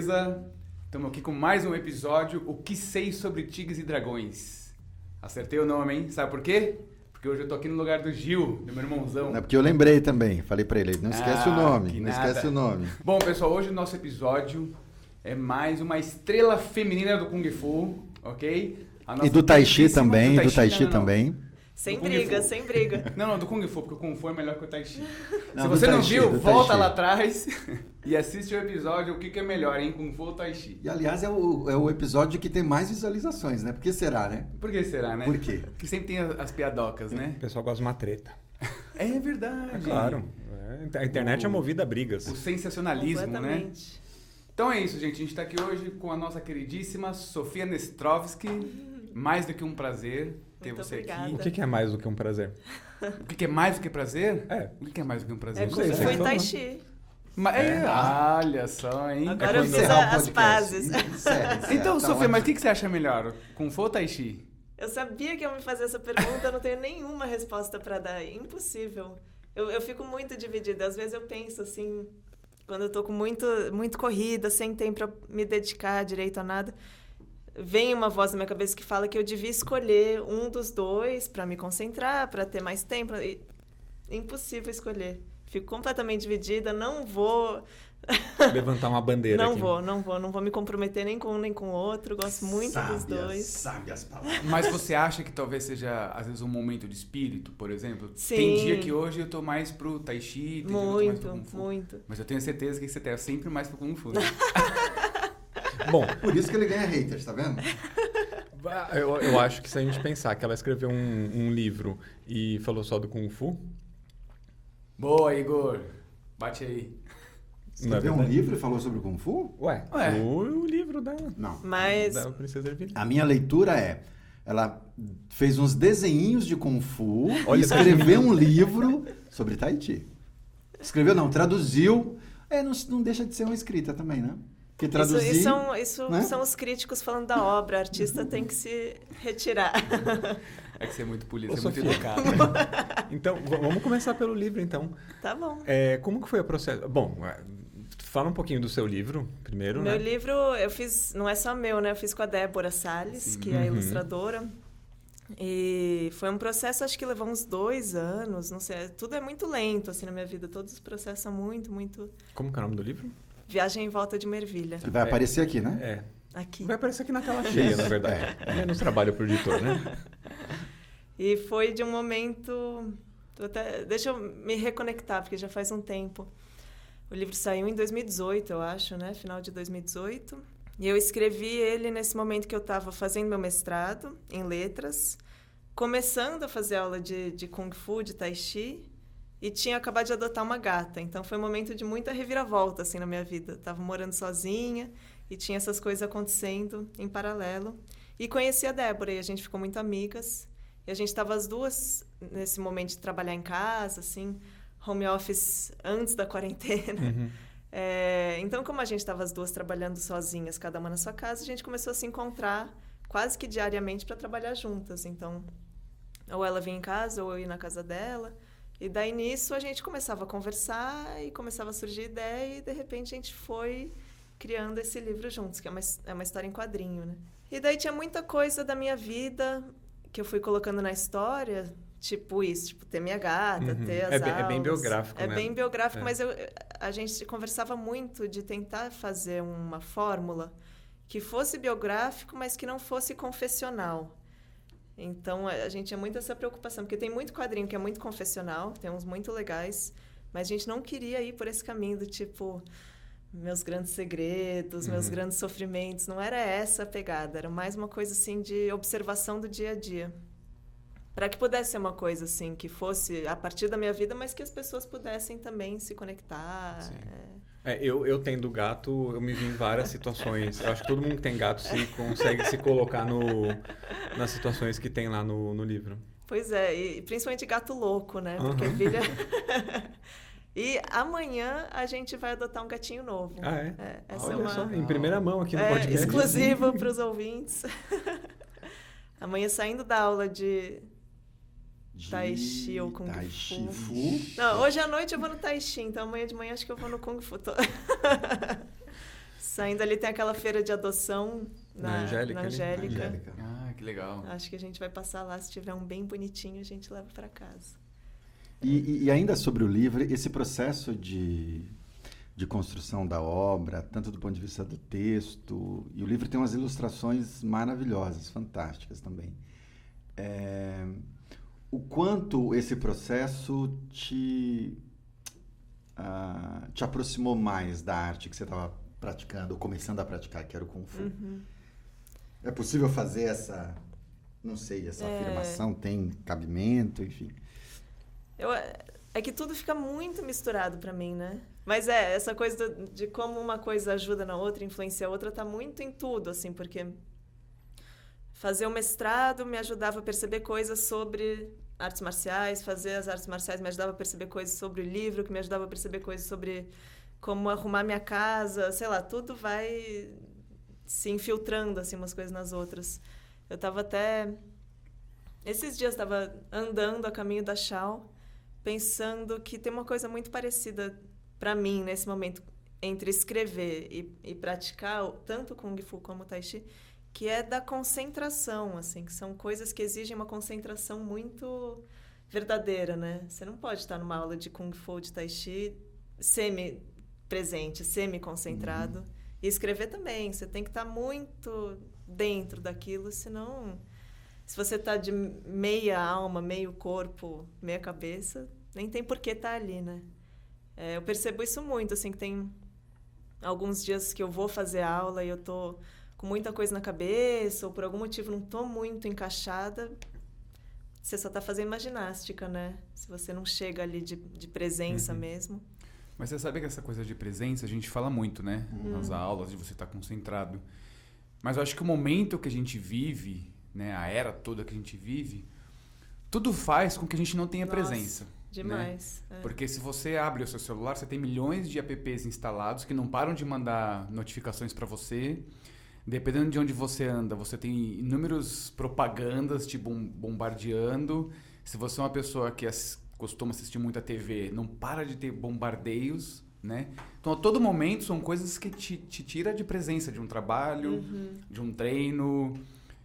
beleza? Estamos aqui com mais um episódio, O que sei sobre tigres e dragões. Acertei o nome, hein? Sabe por quê? Porque hoje eu tô aqui no lugar do Gil, do meu irmãozão. É porque eu lembrei também, falei pra ele, não esquece Ah, o nome, não nada. esquece o nome. Bom, pessoal, hoje o nosso episódio é mais uma estrela feminina do Kung Fu, ok? E do Tai Chi também, do Tai Chi também. Sem Do briga, Fu. sem briga. Não, não, do Kung Fu, porque o Kung Fu é melhor que o Tai Chi. Não, Se você não Chi, viu, volta lá atrás e assiste o episódio, o que, que é melhor, hein? Kung Fu ou Tai Chi? E aliás, é o, é o episódio que tem mais visualizações, né? Por que será, né? Por que será, né? Por quê? Porque sempre tem as as piadocas, né? O pessoal gosta de uma treta. É verdade. É claro. É, a internet é movida a brigas. O sensacionalismo, né? Então é isso, gente. A gente está aqui hoje com a nossa queridíssima Sofia Nestrovski. Mais do que um prazer ter Muito você obrigada. aqui. O que, que é mais do que um prazer? O que, que é mais do que prazer? É. O que, que é mais do que um prazer? É Não sei. falou. Tai Chi. Mas, é, olha só, hein? Agora eu quando- fiz a- as pazes. Então, tá Sofia, mas o que, que você acha melhor? Kung Fu ou Tai Chi? Eu sabia que ia me fazer essa pergunta, eu não tenho nenhuma resposta pra dar. É impossível. Eu, eu fico muito dividida. Às vezes eu penso assim, quando eu tô com muito, muito corrida, sem tempo pra me dedicar direito a nada, vem uma voz na minha cabeça que fala que eu devia escolher um dos dois pra me concentrar, pra ter mais tempo. E, impossível escolher. Fico completamente dividida, não vou. Levantar uma bandeira Não aqui. vou, não vou, não vou me comprometer nem com um nem com o outro. Gosto muito dos dois. Sabe as palavras. Mas você acha que talvez seja, às vezes, um momento de espírito, por exemplo? Sim. Tem dia que hoje eu tô mais pro Tai Chi, tem dia que eu tô mais pro Muito, Kung Fu. muito. Mas eu tenho certeza que você tá sempre mais pro Kung Fu. Né? Bom, Por isso que ele ganha haters, tá vendo? eu, eu acho que se a gente pensar que ela escreveu um, um livro e falou só do Kung Fu, Boa, Igor. Bate aí. não é Escreveu um livro e falou sobre o Kung Fu? Ué, Ué. O, o livro da, Não. Mas da Princesa Ervilha. A minha leitura é, ela fez uns desenhinhos de Kung Fu Olha, e escreveu um livro sobre Tai Chi. Escreveu não, traduziu. É, não, não deixa de ser uma escrita também, né? Isso, traduzir... isso, são, isso né? são os críticos falando da obra. O artista tem que se retirar. É que você é muito polido, você é muito educado. Então, vamos começar pelo livro, então. tá bom. É, como que foi o processo? Bom, é, fala um pouquinho do seu livro, primeiro, Meu né? livro, eu fiz, não é só meu, né? Eu fiz com a Débora Salles, Sim. que é a Uhum. ilustradora. E foi um processo, acho que levou uns dois anos, não sei. Tudo é muito lento, assim, na minha vida. Todos os processos são muito, muito... Como que é o nome do livro? Viagem em volta de uma ervilha. Que vai É. aparecer aqui, né? É. Aqui. Vai aparecer aqui na tela cheia, na verdade. Menos trabalho pro editor, né? E foi de um momento. até- deixa eu me reconectar, porque já faz um tempo. O livro saiu em 2018, eu acho, né? Final de 2018. E eu escrevi ele nesse momento que eu estava fazendo meu mestrado em letras, começando a fazer aula de, de Kung Fu, de Tai Chi, e tinha acabado de adotar uma gata. Então foi um momento de muita reviravolta assim, na minha vida. Estava morando sozinha e tinha essas coisas acontecendo em paralelo. E conheci a Débora e a gente ficou muito amigas. E a gente estava as duas nesse momento de trabalhar em casa, assim, home office antes da quarentena. Uhum. É, então, como a gente estava as duas trabalhando sozinhas, cada uma na sua casa, a gente começou a se encontrar quase que diariamente para trabalhar juntas. Então, ou ela vinha em casa, ou eu ia na casa dela. E daí nisso a gente começava a conversar e começava a surgir ideia, e de repente a gente foi criando esse livro juntos, que é uma, é uma história em quadrinho, né? E daí tinha muita coisa da minha vida que eu fui colocando na história, tipo isso, tipo ter minha gata, Uhum. ter as É bem- é bem biográfico, É né? bem biográfico, É. mas eu, a gente conversava muito de tentar fazer uma fórmula que fosse biográfico, mas que não fosse confessional. Então a gente tinha muito essa preocupação, porque tem muito quadrinho que é muito confessional, tem uns muito legais, mas a gente não queria ir por esse caminho do tipo meus grandes segredos, meus Uhum. grandes sofrimentos. Não era essa a pegada, era mais uma coisa assim de observação do dia a dia. Para que pudesse ser uma coisa assim, que fosse a partir da minha vida, mas que as pessoas pudessem também se conectar. Sim. É. Eu, eu tendo gato, eu me vi em várias situações. Eu acho que todo mundo que tem gato se consegue se colocar no, nas situações que tem lá no, no livro. Pois é, e principalmente gato louco, né? Porque Aham. filha. e amanhã a gente vai adotar um gatinho novo. Ah, é? É, essa Olha é uma. só, em primeira mão aqui no é, podcast. exclusiva para os ouvintes. amanhã saindo da aula de. Tai Chi ou Kung tai Fu. Fu. Não, hoje à noite eu vou no Tai Chi, então amanhã de manhã acho que eu vou no Kung Fu. Tô- Saindo ali tem aquela feira de adoção na, Na Angélica na? Angélica. Angélica. Ah, que legal. Acho que a gente vai passar lá. Se tiver um bem bonitinho, a gente leva para casa. E, e- e ainda sobre o livro, esse processo de, de construção da obra, tanto do ponto de vista do texto, e o livro tem umas ilustrações maravilhosas, fantásticas também. É, o quanto esse processo te, ah, te aproximou mais da arte que você estava praticando, ou começando a praticar, que era o Kung Fu? Uhum. É possível fazer essa, não sei, essa É. afirmação? Tem cabimento, enfim? Eu, é que tudo fica muito misturado para mim, né? Mas é, essa coisa de como uma coisa ajuda na outra, influencia a outra, tá muito em tudo, assim, porque fazer o mestrado me ajudava a perceber coisas sobre artes marciais, fazer as artes marciais me ajudava a perceber coisas sobre o livro, que me ajudava a perceber coisas sobre como arrumar minha casa, sei lá, tudo vai se infiltrando, assim, umas coisas nas outras. Eu tava até... Esses dias estava andando a caminho da Chao, pensando que tem uma coisa muito parecida para mim nesse momento entre escrever e, e praticar tanto Kung Fu como Tai Chi, que é da concentração, assim, que são coisas que exigem uma concentração muito verdadeira, né? Você não pode estar numa aula de Kung Fu, de Tai Chi, semi presente, semi concentrado. E escrever também, você tem que estar muito dentro daquilo, senão se você tá de meia alma, meio corpo, meia cabeça, nem tem por que estar ali, né? É, eu percebo isso muito, assim, que tem alguns dias que eu vou fazer aula e eu tô com muita coisa na cabeça, ou por algum motivo não tô muito encaixada, você só tá fazendo uma ginástica, né? Se você não chega ali de, de presença Uhum. mesmo. Mas você sabe que essa coisa de presença a gente fala muito, né? Uhum. Nas aulas, de você estar concentrado. Mas eu acho que o momento que a gente vive, né? A era toda que a gente vive, tudo faz com que a gente não tenha Nossa, presença. Demais. é. Porque se você abre o seu celular, você tem milhões de apps instalados que não param de mandar notificações para você. Dependendo de onde você anda, você tem inúmeros propagandas te bom- bombardeando. Se você é uma pessoa que ass- costuma assistir muita TV, não para de ter bombardeios, né? Então, a todo momento, são coisas que te, te tira de presença de um trabalho, Uhum. de um treino,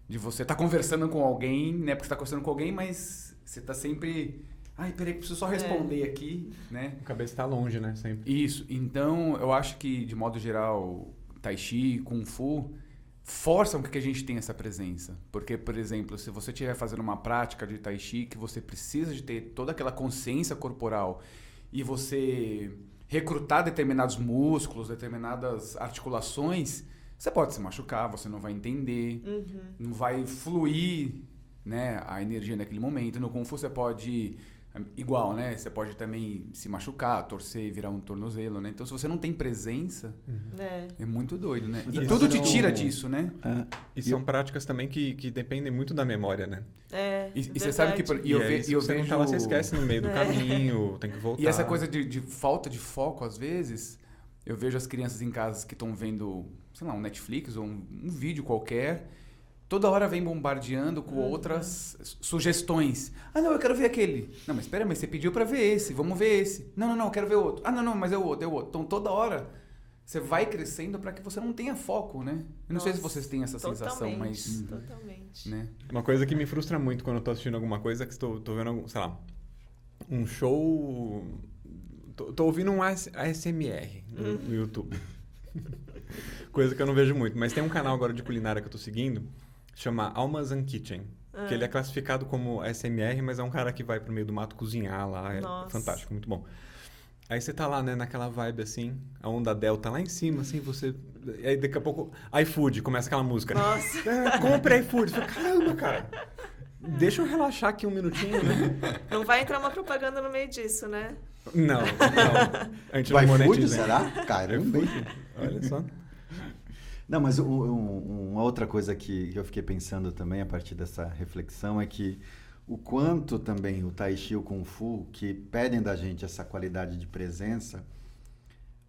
de você estar conversando com alguém, né? Porque você tá conversando com alguém, mas você tá sempre... Ai, peraí, preciso só responder aqui, né? A cabeça tá longe, né? Sempre. Isso. Então, eu acho que, de modo geral, Tai Chi, Kung Fu forçam que a gente tenha essa presença. Porque, por exemplo, se você estiver fazendo uma prática de Tai Chi que você precisa de ter toda aquela consciência corporal e você recrutar determinados músculos, determinadas articulações, você pode se machucar, você não vai entender, Uhum. não vai fluir né, a energia naquele momento. No Kung Fu você pode, igual, né? Você pode também se machucar, torcer, virar um tornozelo, né? Então se você não tem presença, É. é muito doido, né? E é tudo te tira disso, né? É, E são práticas também que, que dependem muito da memória, né? É, E, e você sabe que... E eu, ve, e eu você vejo... não tá lá, você esquece no meio do É. caminho, tem que voltar. E essa coisa de, de falta de foco, às vezes, eu vejo as crianças em casa que estão vendo, sei lá, um Netflix ou um, um vídeo qualquer, toda hora vem bombardeando com Uhum. outras su- sugestões. Ah, não, eu quero ver aquele. Não, mas espera, mas você pediu para ver esse, vamos ver esse. Não, não, não, eu quero ver outro. Ah, não, não, mas é o outro, é o outro. Então toda hora você vai crescendo para que você não tenha foco, né? Eu não sei se Nossa, vocês têm essa sensação, mas... Totalmente. Né? Uma coisa que me frustra muito quando eu tô assistindo alguma coisa é que estou tô vendo, algum- sei lá, um show. Tô, tô ouvindo um AS ASMR no, Uhum. no YouTube. coisa que eu não vejo muito. Mas tem um canal agora de culinária que eu tô seguindo, chama Almas and Kitchen. Ah. Que ele é classificado como ASMR, mas é um cara que vai pro meio do mato cozinhar lá. É Nossa. fantástico, muito bom. Aí você tá lá, né, naquela vibe assim, a onda delta lá em cima, assim, você. Aí daqui a pouco, iFood, começa aquela música. Nossa. É, compre iFood. Fala, Caramba, cara. Deixa eu relaxar aqui um minutinho, né? Não vai entrar uma propaganda no meio disso, né? Não, não. A gente Do não iFood, monetiza. será? Caramba? Olha só. Não, mas um- um- uma outra coisa que eu fiquei pensando também a partir dessa reflexão é que o quanto também o Tai Chi e o Kung Fu, que pedem da gente essa qualidade de presença,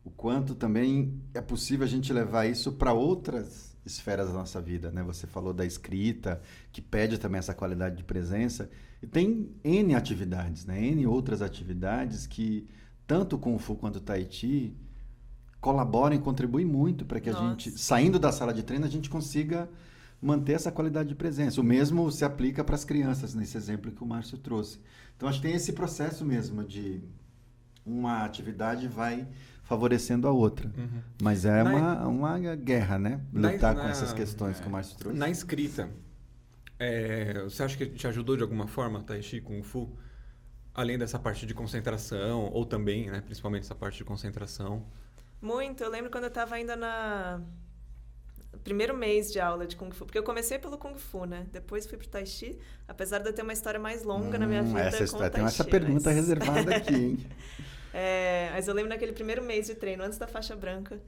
o quanto também é possível a gente levar isso para outras esferas da nossa vida, né? Você falou da escrita, que pede também essa qualidade de presença, e tem N atividades, né? N outras atividades que tanto o Kung Fu quanto o Tai Chi colaboram e contribuem muito para que a Nossa. gente, saindo da sala de treino, a gente consiga manter essa qualidade de presença. O mesmo se aplica para as crianças, nesse exemplo que o Márcio trouxe. Então, acho que tem esse processo mesmo de uma atividade vai favorecendo a outra. Uhum. Mas é Na- uma, uma guerra, né? Na- Lutar com na- essas questões que o Márcio trouxe. Na escrita, é, você acha que te ajudou de alguma forma, Tai Chi, Kung Fu? Além dessa parte de concentração, ou também, né, principalmente essa parte de concentração. Muito. Eu lembro quando eu estava ainda na primeiro mês de aula de Kung Fu, porque eu comecei pelo Kung Fu, né? Depois fui pro Tai Chi, apesar de eu ter uma história mais longa na minha Hum, vida essa com história, Tai tem essa pergunta mas- reservada aqui, hein? É, mas eu lembro naquele primeiro mês de treino, antes da faixa branca,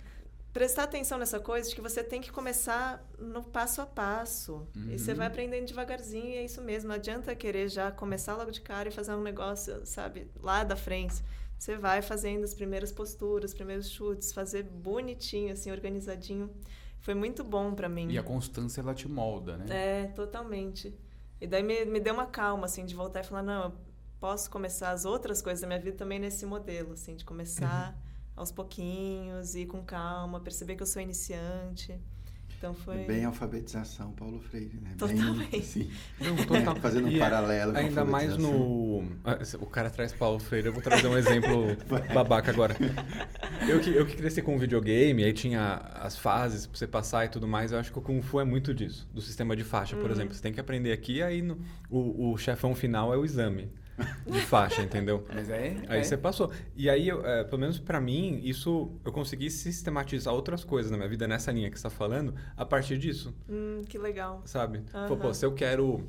prestar atenção nessa coisa de que você tem que começar no passo a passo. E você Uhum. vai aprendendo devagarzinho e é isso mesmo. Não adianta querer já começar logo de cara e fazer um negócio, sabe, lá da frente. Você vai fazendo as primeiras posturas, os primeiros chutes, fazer bonitinho, assim, organizadinho. Foi muito bom pra mim. E a constância, ela te molda, né? É, totalmente. E daí me, me deu uma calma, assim, de voltar e falar, não, eu posso começar as outras coisas da minha vida também nesse modelo, assim, de começar aos pouquinhos, ir com calma, perceber que eu sou iniciante. Então foi... É Bem alfabetização, Paulo Freire, né? Totalmente. Bem, sim. Não, É, fazendo um E é- paralelo Ainda mais no. Ah, O cara traz Paulo Freire, eu vou trazer um exemplo babaca agora. Eu que, eu que cresci com videogame, aí tinha as fases pra você passar e tudo mais, eu acho que o Kung Fu é muito disso, do sistema de faixa, por exemplo. Você tem que aprender aqui, aí no- o, o chefão final é o exame de faixa, entendeu? Mas é. Aí é. você passou. E aí, eu, é, pelo menos pra mim, isso eu consegui sistematizar outras coisas na minha vida nessa linha que você tá falando a partir disso, Hum, que legal. sabe? Aham. Pô, pô, se eu quero.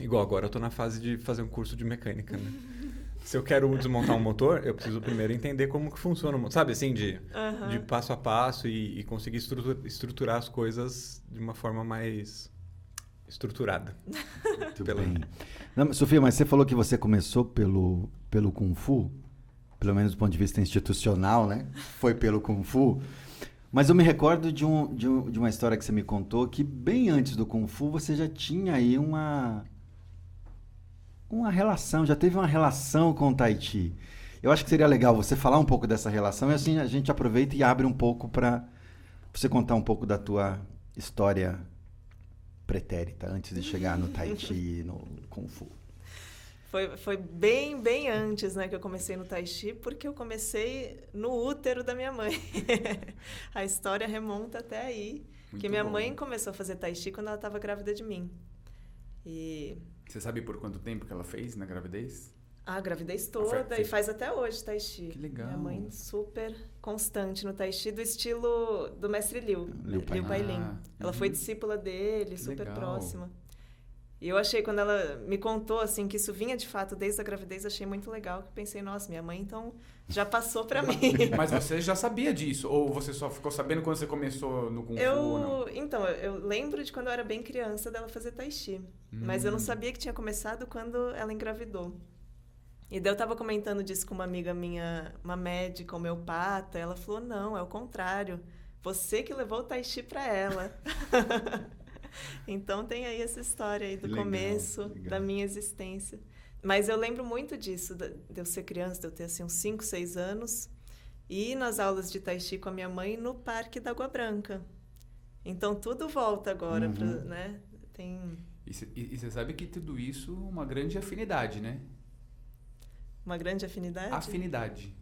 Igual agora, eu tô na fase de fazer um curso de mecânica, né? Se eu quero desmontar um motor, eu preciso primeiro entender como que funciona o motor. Sabe assim, de, Aham. de passo a passo e, e conseguir estrutu- estruturar as coisas de uma forma mais estruturada. Muito Pela- bem. Não, Sofia, mas você falou que você começou pelo, pelo Kung Fu, pelo menos do ponto de vista institucional, né? Foi pelo Kung Fu. Mas eu me recordo de, um, de, um- de uma história que você me contou que bem antes do Kung Fu você já tinha aí uma uma relação, já teve uma relação com o Tai Chi. Eu acho que seria legal você falar um pouco dessa relação e assim a gente aproveita e abre um pouco para você contar um pouco da tua história pretérita antes de chegar no Tai Chi no Kung Fu. Foi, foi bem, bem antes, né, que eu comecei no Tai Chi, porque eu comecei no útero da minha mãe. a história remonta até aí. Muito que minha bom. mãe começou a fazer Tai Chi quando ela estava grávida de mim. E Você sabe por quanto tempo que ela fez na gravidez? A gravidez toda foi- e faz até hoje Tai Chi. Que legal. Minha mãe super constante no Tai Chi, do estilo do mestre Liu, Liu Pai- Liu Pai Lin. Ah, Ela uhum. foi discípula dele, Que super legal. próxima. E eu achei, quando ela me contou, assim, que isso vinha de fato desde a gravidez, achei muito legal. Que pensei, nossa, minha mãe, então, já passou pra mim. Mas você já sabia disso? Ou você só ficou sabendo quando você começou no Kung Fu? Eu, então, eu lembro de quando eu era bem criança dela fazer tai chi, mas eu não Hum. sabia que tinha começado quando ela engravidou. E daí eu tava comentando disso com uma amiga minha, uma médica homeopata, ela falou: "Não, é o contrário. Você que levou o tai chi para ela". então tem aí essa história aí do Legal, começo legal. da minha existência. Mas eu lembro muito disso, de eu ser criança, de eu ter assim uns 5, 6 anos, e ir nas aulas de tai chi com a minha mãe no Parque da Água Branca. Então tudo volta agora, pra, Uhum. né? Tem E você sabe que tudo isso é uma grande afinidade, né? Uma grande afinidade. Afinidade.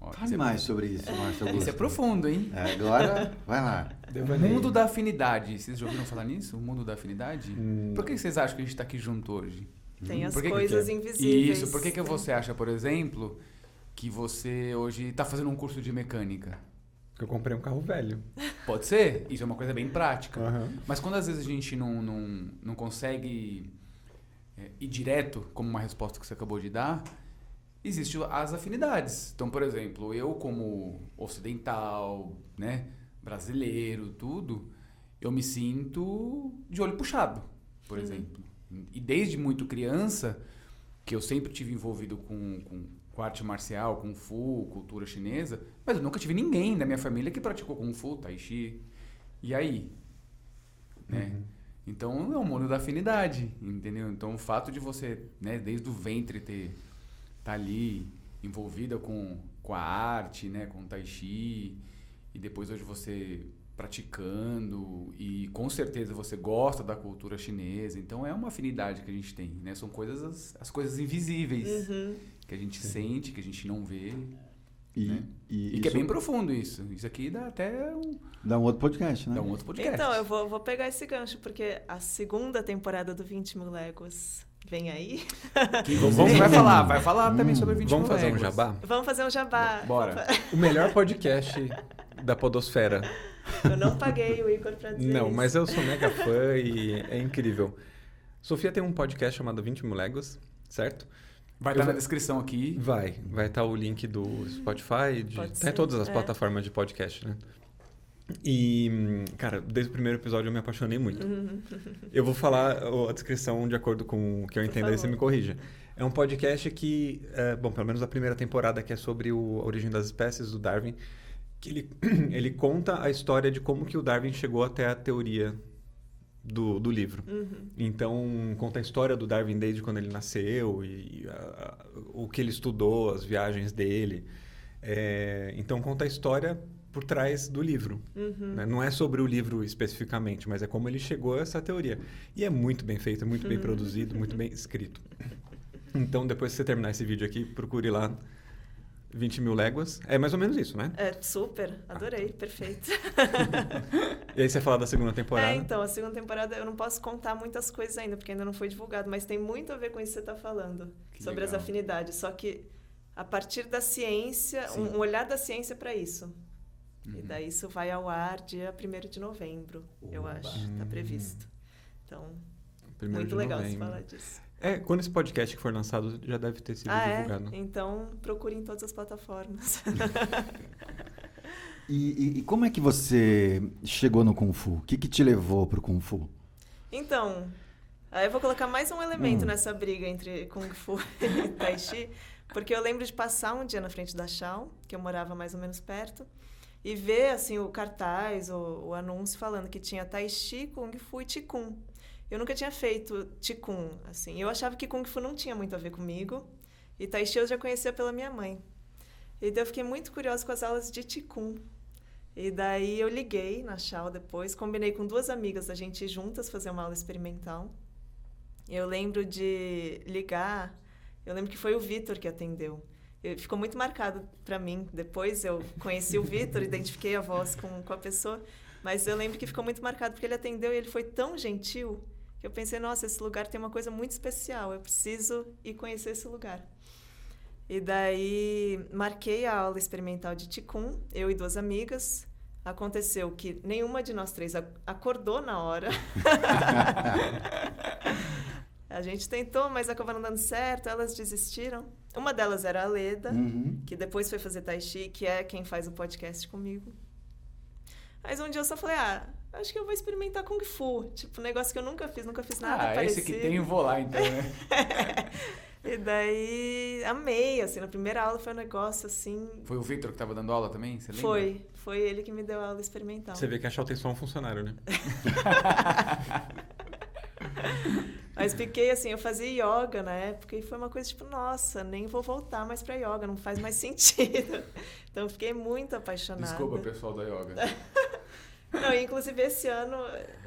Ó, Fale é- mais sobre isso, Márcio Augusto. Isso é profundo, hein? É, agora, vai lá. O mundo da afinidade. Vocês já ouviram falar nisso? O mundo da afinidade? Hum. Por que vocês acham que a gente está aqui junto hoje? Tem as Por que que- coisas invisíveis. Isso. Por que, que você acha, por exemplo, que você hoje está fazendo um curso de mecânica? Eu comprei um carro velho. Pode ser? Isso é uma coisa bem prática. Aham. Mas quando às vezes a gente não, não, não consegue é, ir direto, como uma resposta que você acabou de dar, existem as afinidades. Então, por exemplo, eu como ocidental, né, brasileiro, tudo, eu me sinto de olho puxado, por Uhum. exemplo. E desde muito criança, que eu sempre tive envolvido com, com, com arte marcial, Kung Fu, cultura chinesa, mas eu nunca tive ninguém da minha família que praticou Kung Fu, Tai Chi. E aí? Né? Uhum. Então é um mundo da afinidade, entendeu? Então o fato de você, né, desde o ventre ter tá ali envolvida com com a arte, né? Com o Tai Chi. E depois hoje você praticando e com certeza você gosta da cultura chinesa. Então é uma afinidade que a gente tem, né? São coisas as, as coisas invisíveis Uhum. que a gente sente, que a gente não vê. E, Né? e E, que é isso bem profundo isso. Isso aqui dá até um, dá um outro podcast, né? dá um outro podcast. Então, eu vou, vou pegar esse gancho, porque a segunda temporada do 20 mil léguas vem aí. Que você vai falar, vai falar também sobre 20 Vamos fazer um jabá? Vamos fazer um jabá. Bora. O melhor podcast da podosfera. Eu não paguei o Igor pra dizer Não, isso. mas eu sou mega fã e é incrível. Sofia tem um podcast chamado 20 mil léguas, certo? Vai estar na vou- descrição aqui. Vai, vai estar o link do Spotify, de, Pode tá todas as é. plataformas de podcast, né? E, cara, desde o primeiro episódio eu me apaixonei muito. Eu vou falar a descrição de acordo com o que eu entendo aí você me corrija. É um podcast que, é, bom, pelo menos a primeira temporada, que é sobre o, a origem das espécies do Darwin, que ele, ele conta a história de como que o Darwin chegou até a teoria do, do livro. Uhum. Então, conta a história do Darwin desde quando ele nasceu e a- a- o que ele estudou, as viagens dele. É, então, conta a história por trás do livro. Uhum. né? Não é sobre o livro especificamente, mas é como ele chegou a essa teoria. E é muito bem feito, muito bem produzido, muito bem escrito. Então, depois que você terminar esse vídeo aqui, procure lá 20 mil léguas. É mais ou menos isso, né? É super, adorei, perfeito. E aí você fala da segunda temporada. É, então, a segunda temporada eu não posso contar muitas coisas ainda, porque ainda não foi divulgado, mas tem muito a ver com isso que você está falando, Que sobre as legal. afinidades. Só que a partir da ciência, um, um olhar da ciência para isso. Uhum. E daí isso vai ao ar dia 1 de novembro, eu Oba. acho, está previsto. Então, Primeiro muito legal você novembro. falar disso. É, quando esse podcast for lançado, já deve ter sido Ah, divulgado. é? Então, procure em todas as plataformas. E, e- e como é que você chegou no Kung Fu? O que, que te levou pro Kung Fu? Então, aí eu vou colocar mais um elemento Hum. nessa briga entre Kung Fu e Tai Chi, porque eu lembro de passar um dia na frente da Shao, que eu morava mais ou menos perto, e ver assim o cartaz, o, o anúncio falando que tinha Tai Chi, Kung Fu e Qigong. Eu nunca tinha feito Qigong, assim. Eu achava que Kung Fu não tinha muito a ver comigo, e Tai Chi eu já conhecia pela minha mãe. E daí eu fiquei muito curiosa com as aulas de Qigong. E daí eu liguei na Shao depois, combinei com duas amigas da gente ir juntas fazer uma aula experimental. Eu lembro de ligar, eu lembro que foi o Vitor que atendeu. Ficou muito marcado para mim. Depois eu conheci o Vitor, identifiquei a voz com, com a pessoa, mas eu lembro que ficou muito marcado porque ele atendeu e ele foi tão gentil que eu pensei, nossa, esse lugar tem uma coisa muito especial, eu preciso ir conhecer esse lugar. E daí marquei a aula experimental de Ticum, eu e duas amigas. Aconteceu que nenhuma de nós três acordou na hora. a gente tentou, mas acabou não dando certo, elas desistiram. Uma delas era a Leda, Uhum. que depois foi fazer Tai Chi, que é quem faz o podcast comigo. Mas um dia eu só falei, ah, acho que eu vou experimentar Kung Fu. Tipo, um negócio que eu nunca fiz, nunca fiz nada ah, parecido. esse que tem, eu vou lá então, né? E daí, amei, assim, na primeira aula foi um negócio, assim... Foi o Victor que tava dando aula também? Você lembra? Foi, foi ele que me deu a aula experimental. Você vê que a Shell tem só um funcionário, né? Mas fiquei assim, eu fazia yoga na época e foi uma coisa tipo, nossa, nem vou voltar mais pra yoga, não faz mais sentido. Então fiquei muito apaixonada. Desculpa, pessoal da yoga. Não, inclusive esse ano,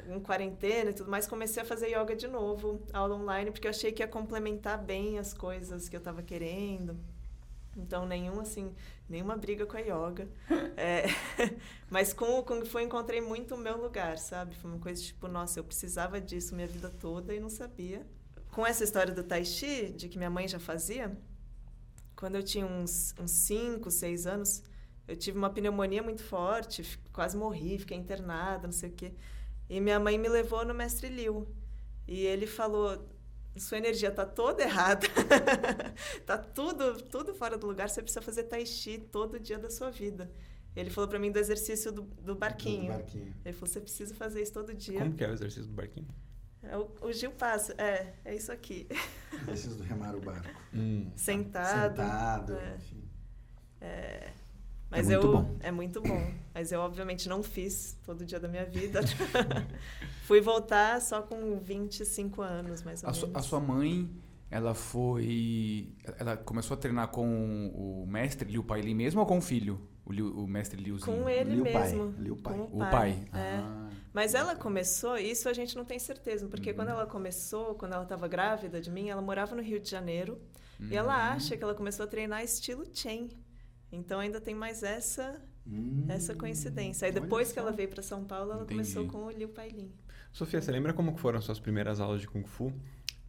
em quarentena e tudo mais, comecei a fazer yoga de novo, aula online, porque eu achei que ia complementar bem as coisas que eu tava querendo. Então, nenhum, assim, nenhuma briga com a yoga. É, mas com o Kung Fu encontrei muito o meu lugar, sabe? Foi uma coisa tipo, nossa, eu precisava disso minha vida toda e não sabia. Com essa história do Tai Chi, de que minha mãe já fazia, quando eu tinha uns 5, 6 anos, eu tive uma pneumonia muito forte, quase morri, fiquei internada, não sei o quê. E minha mãe me levou no mestre Liu. E ele falou: sua energia tá toda errada. tá tudo, tudo fora do lugar, você precisa fazer tai chi todo dia da sua vida. Ele falou para mim do exercício do, do barquinho. Do barquinho. Ele falou: você precisa fazer isso todo dia. Como que é o exercício do barquinho? É o, o Gil passa. É, é isso aqui. Preciso do remar o barco. Hum. Sentado. Sentado, É. enfim. Mas muito eu, bom. É muito bom. Mas eu, obviamente, não fiz todo dia da minha vida. Fui voltar só com 25 anos, mais ou A, menos. su- a sua mãe ela foi. Ela começou a treinar com o mestre Liu Pai Li mesmo ou com o filho? O, Liu, o mestre Liuzinho? Com ele Liu Pai, mesmo. Liu Pai. com O pai. É. Ah, Mas ela começou, isso a gente não tem certeza, porque Uhum. quando ela começou, quando ela estava grávida de mim, ela morava no Rio de Janeiro Uhum. e ela acha que ela começou a treinar estilo Chen. Então ainda tem mais essa Hum, essa coincidência. Aí depois que ela veio para São Paulo, ela Entendi. começou com o Liu Pailin. Sofia, você lembra como que foram suas primeiras aulas de Kung Fu?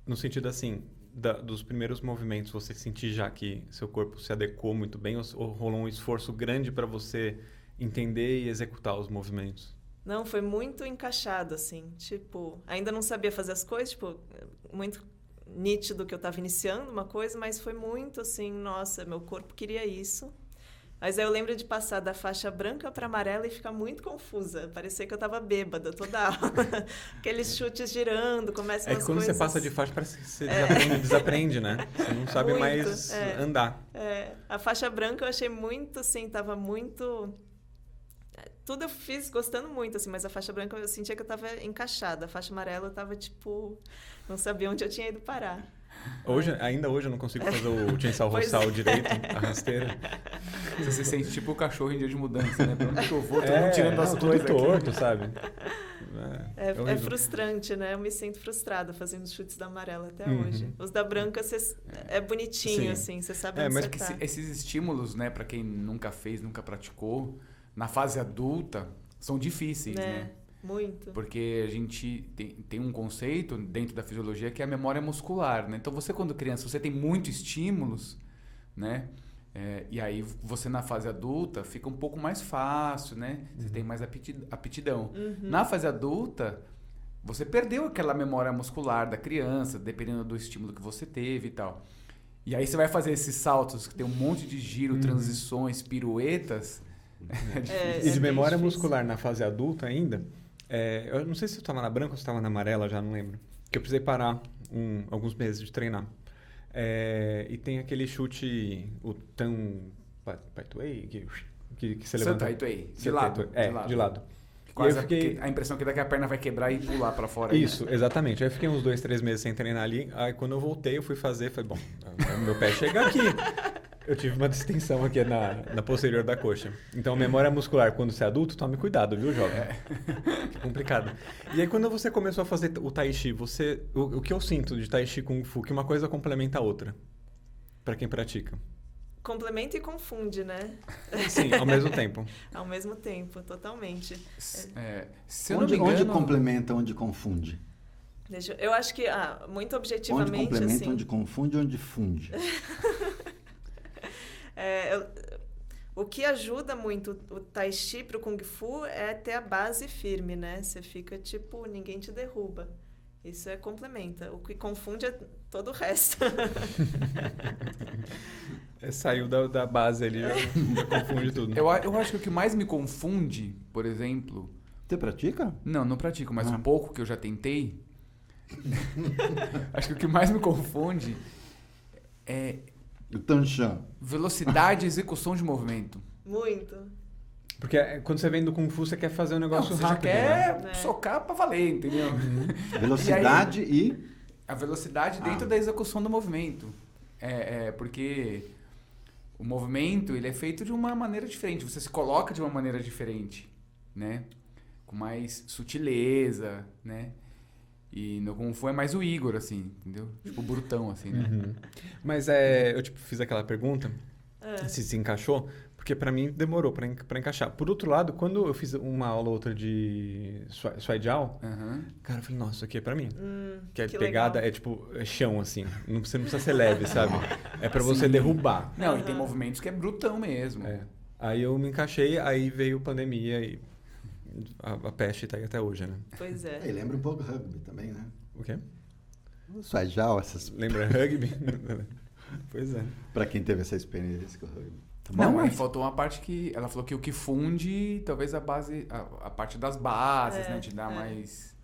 No sentido assim, da- dos primeiros movimentos, você sentir já que seu corpo se adequou muito bem ou, ou rolou um esforço grande para você entender e executar os movimentos? Não, foi muito encaixado, assim. Tipo, ainda não sabia fazer as coisas, tipo, muito nítido que eu estava iniciando uma coisa, mas foi muito assim, nossa, meu corpo queria isso. Mas aí eu lembro de passar da faixa branca para amarela e ficar muito confusa. Parecia que eu estava bêbada toda aula. Aqueles chutes girando, começam É que quando coisas... você passa de faixa, parece que você desaprende, desaprende, né? Você não sabe Muito, mais é. andar. É, a faixa branca eu achei muito, assim, tava muito... Tudo eu fiz gostando muito, assim, mas a faixa branca eu sentia que eu tava encaixada. A faixa amarela eu tava, tipo... Não sabia onde eu tinha ido parar. Hoje, ainda hoje eu não consigo fazer o chainsaw roçal é. direito, a rasteira. Você se sente tipo o cachorro em dia de mudança, né? Pra onde que eu vou? Tô É, tirando as coisas aqui. torto, sabe? É, é horrível. frustrante, né? Eu me sinto frustrada fazendo os chutes da amarela até Uhum. hoje. Os da branca cê- é bonitinho, Sim. assim, você sabe É, onde mas Que tá. esse- esses estímulos, né, pra quem nunca fez, nunca praticou, na fase adulta, são difíceis, né? né? Muito. Porque a gente tem, tem um conceito dentro da fisiologia que é a memória muscular, né? Então você quando criança, você tem muitos estímulos, né? É, e aí você na fase adulta fica um pouco mais fácil, né? Você tem mais apti- aptidão. Uhum. Na fase adulta, você perdeu aquela memória muscular da criança, dependendo do estímulo que você teve e tal. E aí você vai fazer esses saltos que tem um monte de giro, Uhum. transições, piruetas. É difícil. E de bem memória muscular na fase adulta ainda, é, eu não sei se eu estava na branca ou se estava na amarela, já não lembro. Que eu precisei parar um- alguns meses de treinar. É, e tem aquele chute, o tão paituei, que, que, que você levanta. Santaituei, de lado. É, de lado. Quase E eu fiquei- que- a impressão que daqui a perna vai quebrar e pular pra fora. né? Isso, exatamente. Aí eu fiquei uns dois, três meses sem treinar ali. Aí quando eu voltei, eu fui fazer, falei, bom, meu pé chega aqui. Eu tive uma distensão aqui na, na posterior da coxa. Então, memória muscular, quando você é adulto, tome cuidado, viu, jovem? Que complicado. E aí, quando você começou a fazer o Tai Chi, você, o, o que eu sinto de Tai Chi Kung Fu, que uma coisa complementa a outra, para quem pratica. Complementa e confunde, né? Sim, ao mesmo tempo. Ao mesmo tempo, totalmente. É, eu Onde, engano, onde complementa, onde confunde? Deixa, eu acho que, ah, muito Onde objetivamente, complementa, assim... onde confunde, onde funde. É, eu- o que ajuda muito o Tai Chi pro Kung Fu é ter a base firme, né? Você fica tipo, ninguém te derruba. Isso é complementa. O que confunde é todo o resto. É, saiu da, da base ali, já, já confunde tudo. Eu, eu acho que o que mais me confunde, por exemplo. Você pratica? Não, não pratico, mas Ah. um pouco que eu já tentei. acho que o que mais me confunde é O Tanchan. velocidade e execução de movimento. muito. Porque é, quando você vem do Kung Fu, você quer fazer um negócio Não, você rápido, já quer né? né? socar pra valer, entendeu? Velocidade e, A velocidade dentro Ah. da execução do movimento. É, é, porque o movimento ele é feito de uma maneira diferente. Você se coloca de uma maneira diferente, né? Com mais sutileza, né? E no Kung Fu é mais o Igor, assim, entendeu? Tipo, brutão, assim, né? Uhum. Mas é, eu tipo, fiz aquela pergunta, É. se se encaixou, porque pra mim demorou pra en- pra encaixar. Por outro lado, quando eu fiz uma aula ou outra de Swai Jiao, Aham. cara, eu falei, nossa, isso aqui é pra mim. Hum, Que é que pegada, legal. é tipo, é chão, assim. Não, você não precisa ser leve, sabe? É pra você derrubar. Não, e tem movimentos que é brutão mesmo. É. Aí eu me encaixei, aí veio pandemia e a, a peste tá aí até hoje, né? Pois é. E lembra um pouco rugby também, né? O quê? Suajal, essas... Lembra rugby? pois é. Pra quem teve essa experiência com o rugby. Tá Não, bom, aí mas- faltou uma parte que. Ela falou que o que funde, talvez a base. A, a parte das bases, É, né? Te dá é. mais.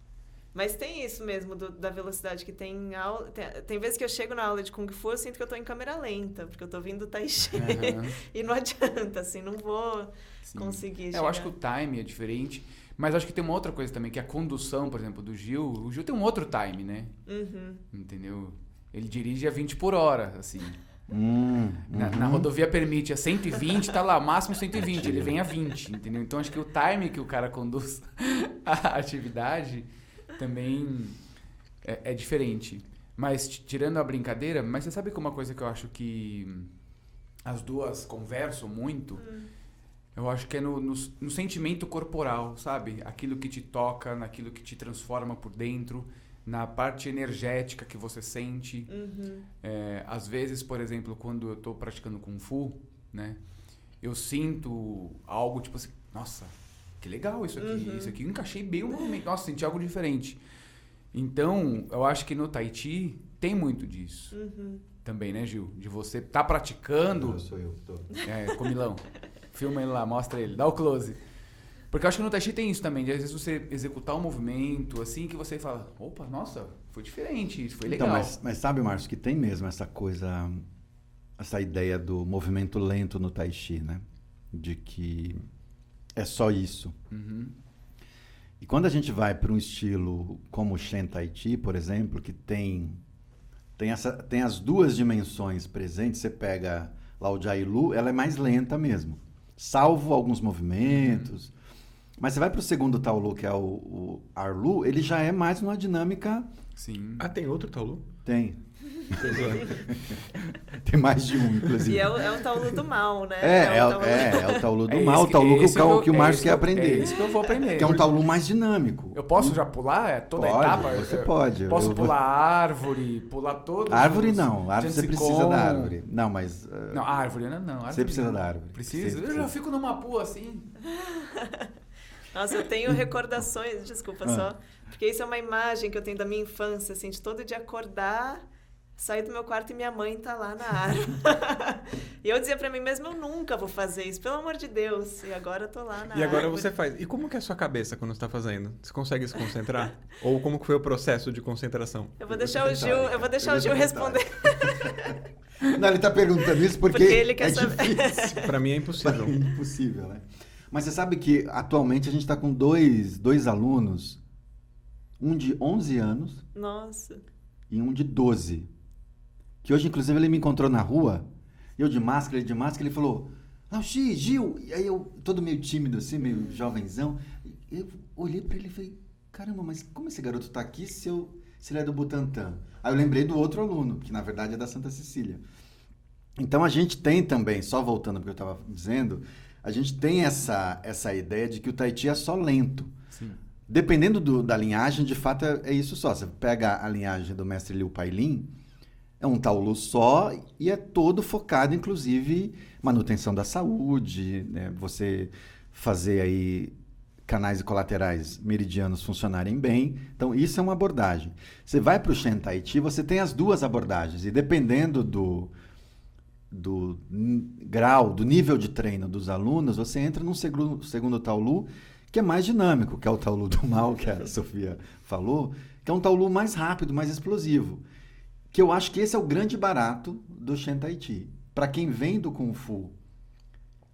Mas tem isso mesmo do- da velocidade que tem aula. Tem, tem vezes que eu chego na aula de Kung Fu, eu sinto que eu tô em câmera lenta, porque eu tô vindo Tai Chi. Aham. e não adianta, assim, não vou Sim. conseguir É, eu acho que o time é diferente. Mas acho que tem uma outra coisa também, que é a condução, por exemplo, do Gil. O Gil tem um outro time, né? Uhum. Entendeu? Ele dirige a 20 por hora, assim. Hum, Na, na uhum. rodovia permite a 120, tá lá, máximo 120, ele vem a 20, entendeu? Então acho que o time que o cara conduz a atividade também é, é diferente. Mas tirando a brincadeira, mas você sabe que uma coisa que eu acho que as duas conversam muito, eu acho que é no, no, no sentimento corporal, sabe? Aquilo que te toca, naquilo que te transforma por dentro, na parte energética que você sente. Uhum. É, às vezes, por exemplo, quando eu estou praticando Kung Fu, né? Eu sinto algo tipo assim, nossa, que legal isso aqui. Uhum. Isso aqui eu encaixei bem o movimento. Nossa, senti algo diferente. Então, eu acho que no Tai Chi tem muito disso Uhum. também, né, Gil? De você estar praticando. Não, sou eu. Tô. É, comilão. Filma ele lá, mostra ele, dá o close. Porque eu acho que no Tai Chi tem isso também, de às vezes você executar um movimento assim que você fala, opa, nossa, foi diferente, isso foi legal. Então, mas, mas sabe, Márcio, que tem mesmo essa coisa, essa ideia do movimento lento no Tai Chi, né? De que é só isso. Uhum. E quando a gente vai para um estilo como o Shen Tai Chi, por exemplo, que tem tem, essa, tem as duas dimensões presentes, você pega lá o Jai Lu, ela é mais lenta mesmo, salvo alguns movimentos. Mas você vai para o segundo Tao Lu, que é o, o Arlu, ele já é mais numa dinâmica. Sim. Ah, tem outro Taulu? Tem. Tem mais de um, inclusive. E é o, é o Taulu do mal, né? É, é, o Taulu- é, é o Taulu do É mal, esse o Taulu que, esse o, eu- que o é Márcio quer que eu- aprender. É isso que eu vou aprender. Que é um Taulu mais dinâmico. Eu posso já pular é, toda Pode, a etapa? você Eu- pode. Posso Eu vou- pular árvore, pular todos Árvore os não, árvore você precisa da árvore. Não, mas. uh, Não, árvore não, não. Árvore precisa não. da árvore. Precisa? Você Eu já fico numa pua assim. Nossa, eu tenho recordações, desculpa Ah. só. Porque isso é uma imagem que eu tenho da minha infância, assim, de todo dia acordar, sair do meu quarto e minha mãe tá lá na árvore. e eu dizia pra mim mesma, eu nunca vou fazer isso, pelo amor de Deus. E agora eu tô lá na E agora árvore. você faz. E como que é a sua cabeça quando você tá fazendo? Você consegue se concentrar? Ou como que foi o processo de concentração? Eu vou deixar o Gil, eu vou deixar o Gil responder. Não, ele está perguntando isso porque, Porque ele quer é saber. difícil. Pra mim é É impossível. impossível, né? Mas você sabe que atualmente a gente está com dois, dois alunos, um de 11 anos Nossa. e um de 12. Que hoje, inclusive, ele me encontrou na rua, eu de máscara, ele de máscara, ele falou, Lauxi, Gil, e aí eu, todo meio tímido assim, meio jovenzão, eu olhei para ele e falei, caramba, mas como esse garoto tá aqui se, eu, se ele é do Butantã? Aí eu lembrei do outro aluno, que na verdade é da Santa Cecília. Então a gente tem também, só voltando porque eu estava dizendo, a gente tem essa, essa ideia de que o Tai Chi é só lento. Sim. Dependendo do- da linhagem, de fato é, é isso só. Você pega a linhagem do mestre Liu Pailin, é um Taolu só e é todo focado, inclusive, manutenção da saúde, né? você fazer aí canais e colaterais meridianos funcionarem bem. Então, isso é uma abordagem. Você vai para o Shen Tai Chi, você tem as duas abordagens. E dependendo do, do grau, do nível de treino dos alunos, você entra num segundo, segundo Taolu que é mais dinâmico, que é o Taolu do mal, que a Sofia falou, que é um Taolu mais rápido, mais explosivo. Que eu acho que esse é o grande barato do Shen Tai Chi. Para quem vem do Kung Fu,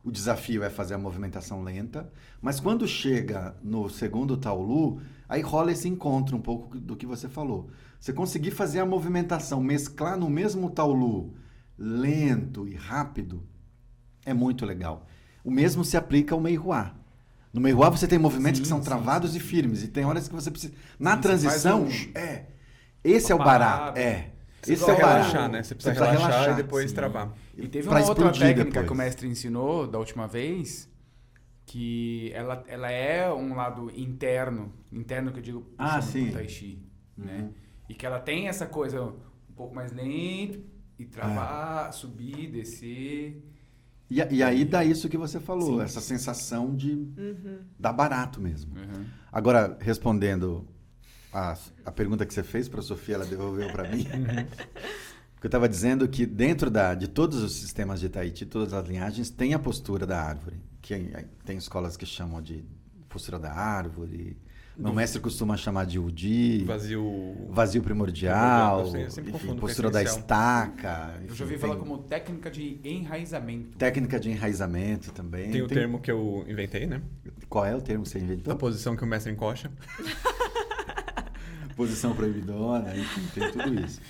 o desafio é fazer a movimentação lenta, mas quando chega no segundo Taolu, aí rola esse encontro um pouco do que você falou. Você conseguir fazer a movimentação, mesclar no mesmo Taolu lento e rápido, é muito legal. O mesmo se aplica ao Meihua. No Meihua você tem movimentos Sim, que são sim, travados sim, e firmes, e tem horas que você precisa... Na transição, um- é... Esse é o uma barato, parada. é. Você Esse é relaxar, né? Você precisa, Você relaxar, relaxar, e depois sim. travar. E teve Pra uma outra técnica depois. que o mestre ensinou da última vez, que ela, ela é um lado interno, interno que eu digo Ah, sim. Tai Chi, né? Uhum. E que ela tem essa coisa um pouco mais lento e É. travar, subir, descer. E, e aí dá isso que você falou, Sim. essa sensação de Uhum. dar barato mesmo. Uhum. Agora, respondendo a, a pergunta que você fez para a Sofia, ela devolveu para mim. Porque eu estava dizendo que dentro da, de todos os sistemas de Tahiti, todas as linhagens, tem a postura da árvore. Que tem escolas que chamam de postura da árvore. Meu mestre costuma chamar de Udi, Vazio. vazio primordial, Eu sempre- eu sempre enfim, postura da estaca. Eu enfim, já ouvi tem falar como técnica de enraizamento. Técnica de enraizamento também. Tem o termo que eu inventei, né? Qual é o termo que você inventou? A posição que o mestre encoxa. posição proibidona, enfim, tem tudo isso.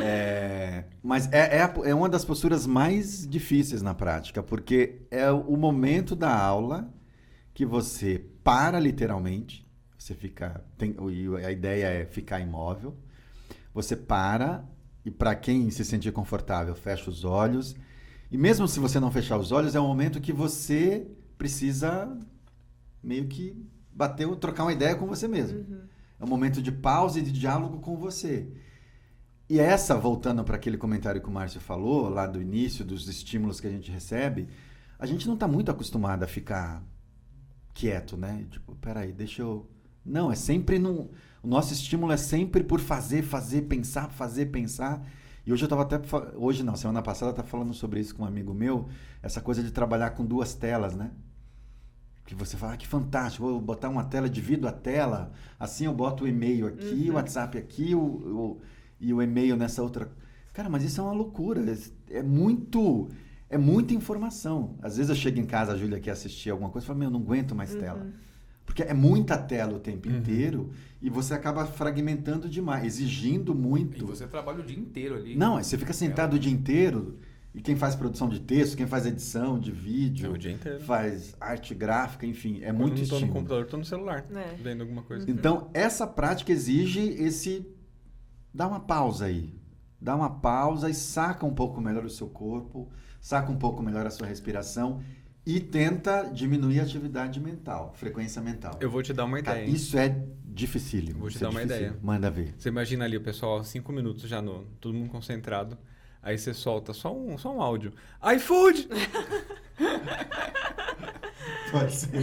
É, mas é, é, é uma das posturas mais difíceis na prática, porque é o momento da aula que você para literalmente, você fica. Tem, a ideia é ficar imóvel. Você para, e para quem se sentir confortável, fecha os olhos. E mesmo se você não fechar os olhos, é um momento que você precisa meio que bater, trocar uma ideia com você mesmo. É um momento de pausa e de diálogo com você. E essa, voltando para aquele comentário que o Márcio falou, lá do início, dos estímulos que a gente recebe, a gente não está muito acostumado a ficar quieto, né? Tipo, peraí, deixa eu. Não, é sempre no. O nosso estímulo é sempre por fazer, fazer, pensar, fazer, pensar. E hoje eu estava até. Hoje não, semana passada eu estava falando sobre isso com um amigo meu, essa coisa de trabalhar com duas telas, né? Que você fala, ah, que fantástico, vou botar uma tela, divido a tela, assim eu boto o e-mail aqui, o WhatsApp aqui o, o- e o e-mail nessa outra. Cara, mas isso é uma loucura. É muito. É muita informação. Às vezes eu chego em casa, a Júlia quer assistir alguma coisa, e fala, meu, eu não aguento mais tela. Porque é muita tela o tempo inteiro e você acaba fragmentando demais, exigindo muito. E você trabalha o dia inteiro ali. Não, aí você fica sentado o dia inteiro e quem faz produção de texto, quem faz edição de É vídeo, o dia inteiro. faz arte gráfica, enfim, é Quando muito não tô no estímulo. computador, tô no celular. É. Vendo alguma coisa. Então, essa prática exige esse. Dá uma pausa aí. Dá uma pausa e saca um pouco melhor o seu corpo, saca um pouco melhor a sua respiração e tenta diminuir a atividade mental, frequência mental. Eu vou te dar uma ideia. hein? isso é dificílimo. Vou te isso é dar uma dificílimo. ideia. Manda ver. Você imagina ali o pessoal, cinco minutos já no. Todo mundo concentrado. Aí você solta só um, só um áudio. iFood! Pode ser.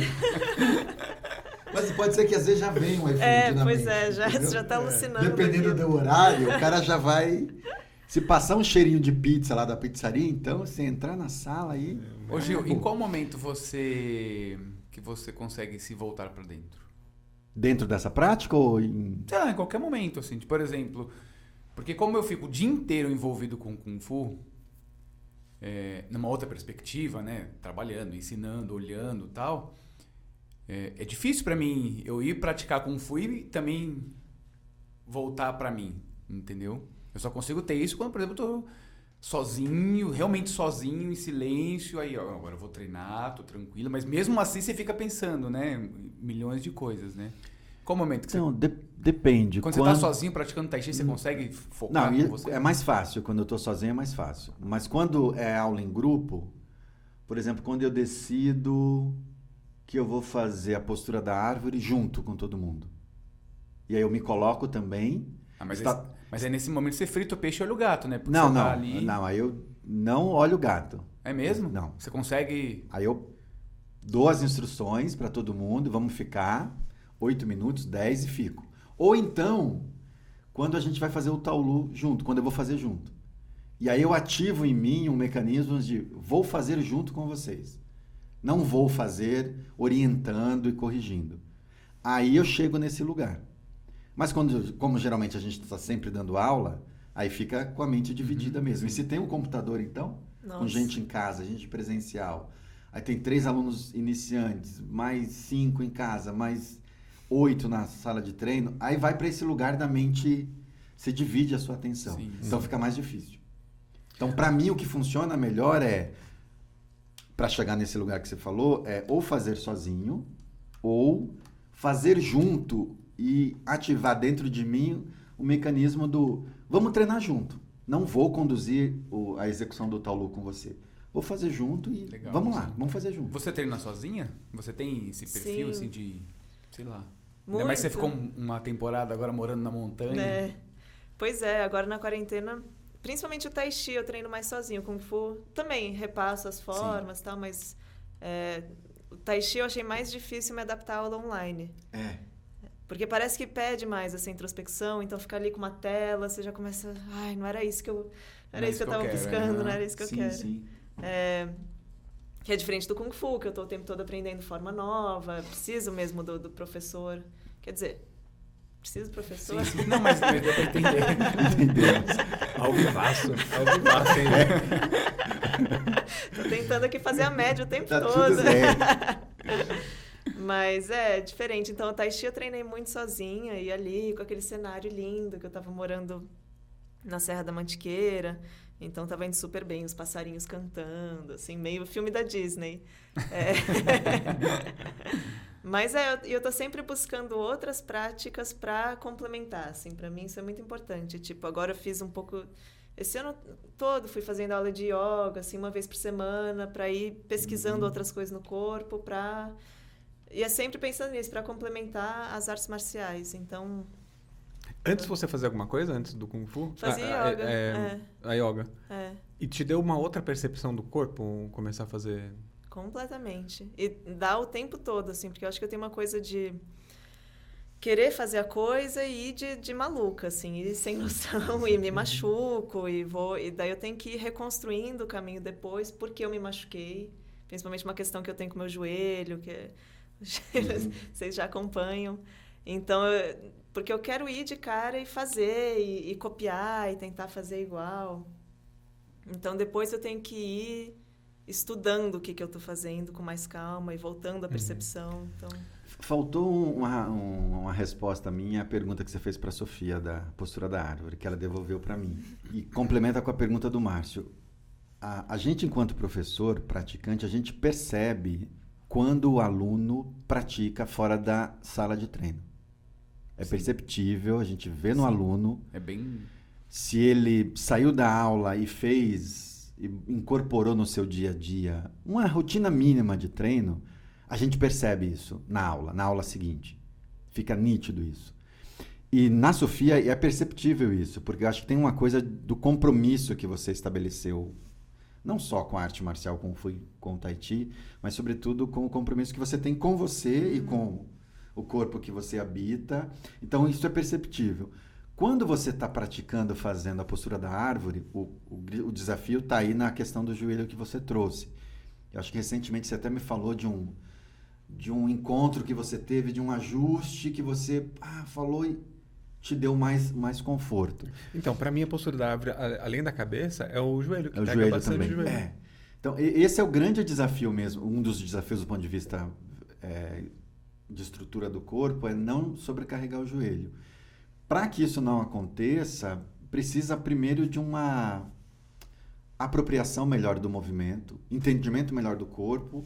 Mas pode ser que às vezes já venha um iFood É, na pois mente, é, já, entendeu? já tá alucinando. Dependendo do horário, o cara já vai. Se passar um cheirinho de pizza lá da pizzaria, então, se entrar na sala aí. Ô Gil, em qual momento você que você consegue se voltar pra dentro? Dentro dessa prática ou em. Sei lá, em qualquer momento, assim. Tipo, por exemplo, porque como eu fico o dia inteiro envolvido com Kung Fu, é, numa outra perspectiva, né? Trabalhando, ensinando, olhando tal, é, é difícil pra mim eu ir praticar Kung Fu e também voltar pra mim, entendeu? Eu só consigo ter isso quando, por exemplo, eu tô sozinho, realmente sozinho, em silêncio, aí, ó, agora eu vou treinar, tô tranquilo, mas mesmo assim você fica pensando, né? Milhões de coisas, né? Qual o momento que você Não, de- depende. quando, você tá sozinho praticando Tai Chi, você consegue focar Não, com você? é mais fácil. Quando eu tô sozinho é mais fácil. Mas quando é aula em grupo, por exemplo, quando eu decido que eu vou fazer a postura da árvore junto com todo mundo. E aí eu me coloco também. Ah, mas, Está- esse- mas aí nesse momento você frita o peixe e olha o gato, né? Porque Não, você não. tá ali... Não, aí eu não olho o gato. É mesmo? Não. Você consegue... Aí eu dou as instruções para todo mundo, vamos ficar 8 minutos, 10 e fico. Ou então, quando a gente vai fazer o taulu junto, quando eu vou fazer junto. E aí eu ativo em mim um mecanismo de vou fazer junto com vocês. Não vou fazer orientando e corrigindo. Aí eu chego nesse lugar. Mas quando, como geralmente a gente está sempre dando aula, aí fica com a mente dividida mesmo. E se tem um computador, então, com Nossa. gente em casa, gente presencial. Aí tem três alunos iniciantes, mais cinco em casa, mais oito na sala de treino. Aí vai para esse lugar da mente, se divide a sua atenção. Sim, então fica mais difícil. Então, para mim, o que funciona melhor é, para chegar nesse lugar que você falou, é ou fazer sozinho, ou fazer junto e ativar dentro de mim o mecanismo do vamos treinar junto. Não vou conduzir o- a execução do taulu com você. Vou fazer junto e Legal, vamos lá, sim. vamos fazer junto. Você treina sozinha? Você tem esse perfil, Sim. assim, de... Sei lá. Ainda mais você Muito. ficou um- uma temporada agora morando na montanha. É. Pois é, agora na quarentena, principalmente o Tai Chi eu treino mais sozinho. Kung Fu também repasso as formas e tal, mas é, o Tai Chi eu achei mais difícil me adaptar à aula online. É. Porque parece que pede mais essa introspecção, então ficar ali com uma tela, você já começa. Ai, não era isso que eu. Não era isso que eu tava quero, buscando, é. não era isso que eu sim, quero. sim. É, que é diferente do Kung Fu, que eu tô o tempo todo aprendendo forma nova, preciso mesmo do, do professor. Quer dizer, preciso do professor. Sim, sim. Não, mas deu pra entender. Entendemos. Ao vivaço. Ao vivaço, hein? Tô tentando aqui fazer a média o tempo Tá todo. tudo bem. Mas é diferente. Então, o Tai Chi eu treinei muito sozinha e ali, com aquele cenário lindo, que eu tava morando na Serra da Mantiqueira. Então tava indo super bem, os passarinhos cantando, assim, meio filme da Disney. É. Mas é, eu, eu tô sempre buscando outras práticas para complementar, assim, para mim isso é muito importante. Tipo, agora eu fiz um pouco esse ano todo fui fazendo aula de yoga, assim, uma vez por semana, para ir pesquisando uhum. outras coisas no corpo, para e é sempre pensando nisso, para complementar as artes marciais. Então, Antes você fazia alguma coisa antes do Kung Fu? Fazia a, ah, yoga. É, é, a yoga. É. E te deu uma outra percepção do corpo começar a fazer? Completamente. E dá o tempo todo, assim, porque eu acho que eu tenho uma coisa de querer fazer a coisa e ir de, de maluca, assim, ir sem noção e me machuco e vou. E daí eu tenho que ir reconstruindo o caminho depois, porque eu me machuquei. Principalmente uma questão que eu tenho com o meu joelho, que vocês já acompanham. Então, eu, porque eu quero ir de cara e fazer, e, e copiar, e tentar fazer igual. Então, depois eu tenho que ir estudando o que, que eu estou fazendo com mais calma e voltando à uhum. percepção. Uhum. Então... Faltou uma, uma resposta minha à pergunta que você fez para a Sofia da postura da árvore, que ela devolveu para mim. E complementa com a pergunta do Márcio. A, a gente, enquanto professor, praticante, a gente percebe quando o aluno pratica fora da sala de treino. É Sim. perceptível, a gente vê no Sim. aluno. É bem. Se ele saiu da aula e fez, e incorporou no seu dia a dia uma rotina mínima de treino, a gente percebe isso na aula, na aula seguinte. Fica nítido isso. E na Sofia é perceptível isso, porque eu acho que tem uma coisa do compromisso que você estabeleceu, não só com a arte marcial, como foi com o Tai Chi, mas sobretudo com o compromisso que você tem com você e com o corpo que você habita. Então, isso é perceptível. Quando você está praticando, fazendo a postura da árvore, o, o, o desafio está aí na questão do joelho que você trouxe. Eu acho que recentemente você até me falou de um, de um encontro que você teve, de um ajuste que você ah, falou e te deu mais, mais conforto. Então, para mim, a postura da árvore, além da cabeça, é o joelho, que é o joelho bastante também. joelho. É. Então, esse é o grande desafio mesmo, um dos desafios do ponto de vista é, de estrutura do corpo é não sobrecarregar o joelho. Para que isso não aconteça, precisa primeiro de uma apropriação melhor do movimento, entendimento melhor do corpo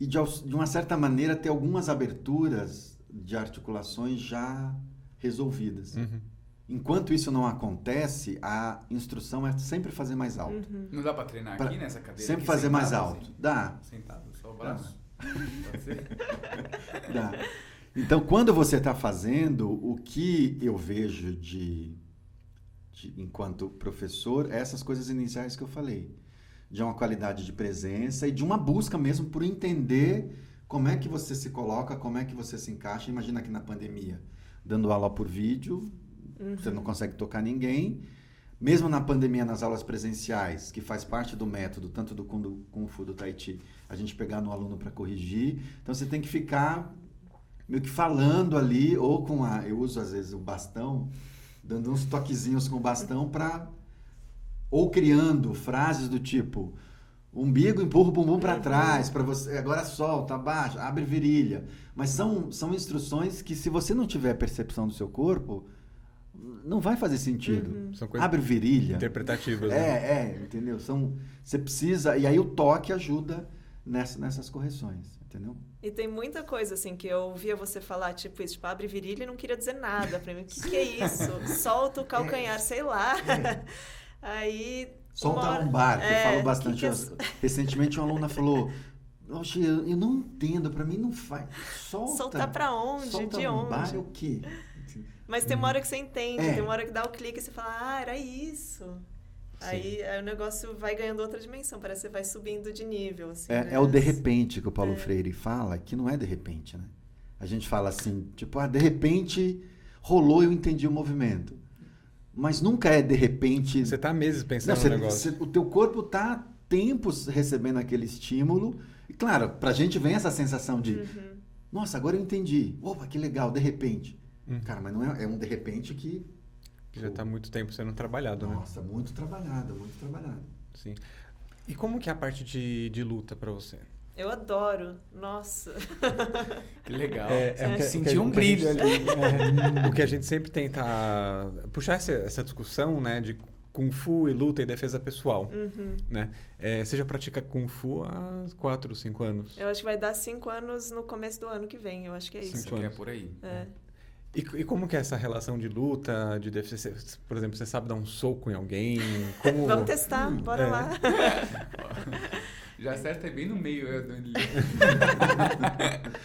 e de, de uma certa maneira ter algumas aberturas de articulações já resolvidas. Uhum. Enquanto isso não acontece, a instrução é sempre fazer mais alto. Uhum. Não dá para treinar pra aqui nessa cadeira? Sempre fazer mais alto. Assim? Dá. Sentado, só o braço. Dá. Então, quando você está fazendo, o que eu vejo de, de, enquanto professor, é essas coisas iniciais que eu falei. De uma qualidade de presença e de uma busca mesmo por entender como é que você se coloca, como é que você se encaixa. Imagina que na pandemia, dando aula por vídeo, uhum. você não consegue tocar ninguém. Mesmo na pandemia, nas aulas presenciais, que faz parte do método, tanto do Kung Fu do Tai Chi, a gente pegar no aluno para corrigir. Então você tem que ficar meio que falando ali, ou com a. Eu uso às vezes o bastão, dando uns toquezinhos com o bastão para. Ou criando frases do tipo. Umbigo empurra o bumbum para trás, para você. Agora solta, abaixa, abre virilha. Mas são, são instruções que, se você não tiver percepção do seu corpo, não vai fazer sentido. Uhum. Abre virilha. Interpretativas. É, né? é, entendeu? São, você precisa. E aí o toque ajuda nessa, nessas correções, entendeu? E tem muita coisa, assim, que eu ouvia você falar, tipo, isso, tipo, abre virilha e não queria dizer nada pra mim. O que, que é isso? Solta o calcanhar, é. sei lá. É. Aí. Solta a lombar, que é, eu falo bastante. Que que é... Recentemente uma aluna falou. Oxe, eu, não entendo, pra mim não faz. Solta. Soltar pra onde? Solta De lombar onde? é o quê? Mas tem uma hora que você entende, é. tem uma hora que dá o clique e você fala, ah, era isso. Aí, aí, o negócio vai ganhando outra dimensão, parece que você vai subindo de nível. Assim, é, né? é, o de repente que o Paulo é. Freire fala, que não é de repente, né? A gente fala assim, tipo, ah, de repente rolou e eu entendi o movimento. Mas nunca é de repente. Você está meses pensando não, você, no negócio. Você, o teu corpo está tempos recebendo aquele estímulo. E claro, pra gente vem essa sensação de, uhum. nossa, agora eu entendi. Opa, que legal, de repente. Uhum. Cara, mas não é, é um de repente que que já está muito tempo sendo trabalhado, Nossa, né? Nossa, muito trabalhado, muito trabalhado. Sim. E como que é a parte de, de luta para você? Eu adoro. Nossa. Que legal. É, é o que- Senti o que a um gente- brilho ali. É, o que a gente sempre tenta puxar essa, essa discussão, né, de kung fu e luta e defesa pessoal, Uhum. né? É, você já pratica kung fu há 4, 5 anos. Eu acho que vai dar cinco anos no começo do ano que vem. Eu acho que é isso. Isso que é por aí. É. E, e como que é essa relação de luta, de defesa? Por exemplo, você sabe dar um soco em alguém? Como... Vamos testar, bora É. lá. Já acerta bem no meio. é, do-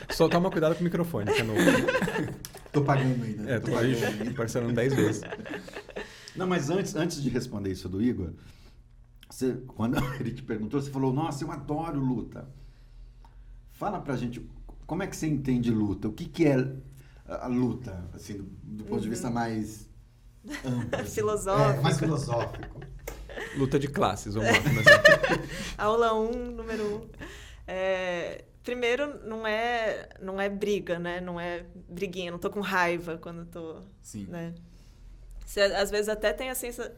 Só toma cuidado com o microfone, que é novo. Tô pagando ainda. É, tô aí parcelando 10 vezes. Não, mas antes, antes de responder isso do Igor, você, quando ele te perguntou, você falou, nossa, eu adoro luta. Fala pra gente, como é que você entende luta? O que, que é a, a luta, assim, do, do ponto de vista mais amplo? assim? Filosófico. É, mais filosófico. Luta de classes, vamos lá começar. Aula 1, um, número 1. Um. É, primeiro, não é, não é briga, né? Não é briguinha. Não tô com raiva quando tô... Sim. Né? Você, às vezes até tem a sensa...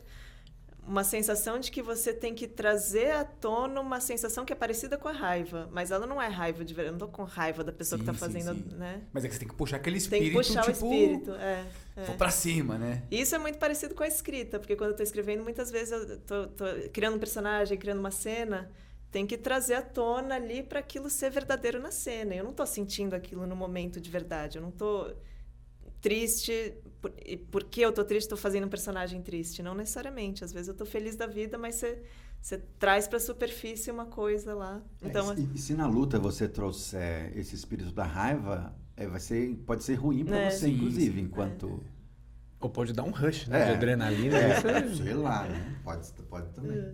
uma sensação de que você tem que trazer à tona uma sensação que é parecida com a raiva. Mas ela não é raiva de verdade. Eu não tô com raiva da pessoa Sim, que tá sim, fazendo, sim. né? Mas é que você tem que puxar aquele Tem espírito, que puxar tipo... o espírito. É, é. Vou pra cima, né? E Isso é muito parecido com a escrita, porque quando eu tô escrevendo, muitas vezes eu tô, tô criando um personagem, criando uma cena, tem que trazer à tona ali para aquilo ser verdadeiro na cena. Eu não tô sentindo aquilo no momento de verdade. Eu não tô triste por, e porque eu tô triste, tô fazendo um personagem triste, não necessariamente. Às vezes eu tô feliz da vida, mas você você traz para a superfície uma coisa lá. Então, É, e, e se na luta você trouxer esse espírito da raiva, é, vai ser, pode ser ruim pra É. você, Sim, inclusive, sim. enquanto... Ou pode dar um rush, né? É. De adrenalina. É, é- sei lá, né? Pode, pode também. É.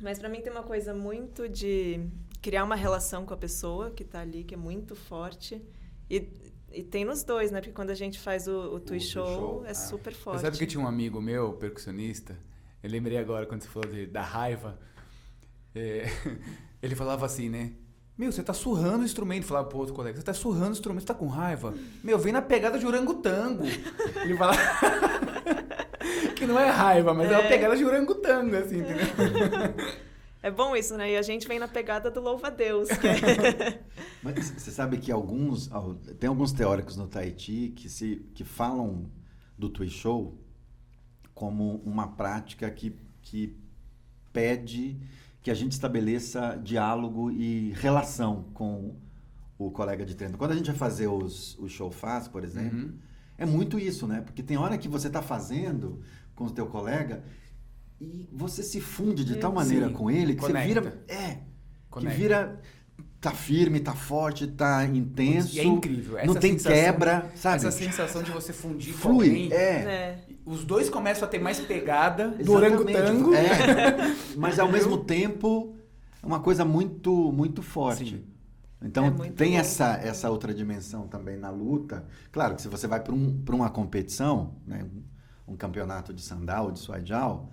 Mas para mim tem uma coisa muito de criar uma relação com a pessoa que está ali, que é muito forte. E, e tem nos dois, né? Porque quando a gente faz o, o Tui Show, Show, é ah. super Você forte. sabe que tinha um amigo meu, percussionista, eu lembrei agora quando você falou de, da raiva, é, ele falava assim, né? Meu, você tá surrando o instrumento, falava pro outro colega, você tá surrando o instrumento, você tá com raiva? Meu, vem na pegada de orangotango. Ele fala que não é raiva, mas é, uma É. pegada de orangotango, assim, entendeu? É bom isso, né? E a gente vem na pegada do louva-a-Deus. Que é... Mas você sabe que alguns, al- tem alguns teóricos no Tahiti que, se, que falam do Tui Show como uma prática que, que pede que a gente estabeleça diálogo e relação com o colega de treino. Quando a gente vai fazer os, o show faz, por exemplo, Uhum. é muito isso, né? Porque tem hora que você está fazendo com o teu colega e você se funde de tal Sim. maneira com ele que Conecta. você vira... É, Conecta. que vira tá firme, tá forte, tá intenso. E é incrível. Essa não tem sensação- quebra, sabe? Essa sensação de você fundir com Flui, alguém. é. É. Os dois começam a ter mais pegada do Exatamente. orangotango. É. Mas ao mesmo tempo, é uma coisa muito, muito forte. Sim. Então É tem bom. essa, essa outra dimensão também na luta. Claro que se você vai para um, pra uma competição, né, um campeonato de sandal, de suajal,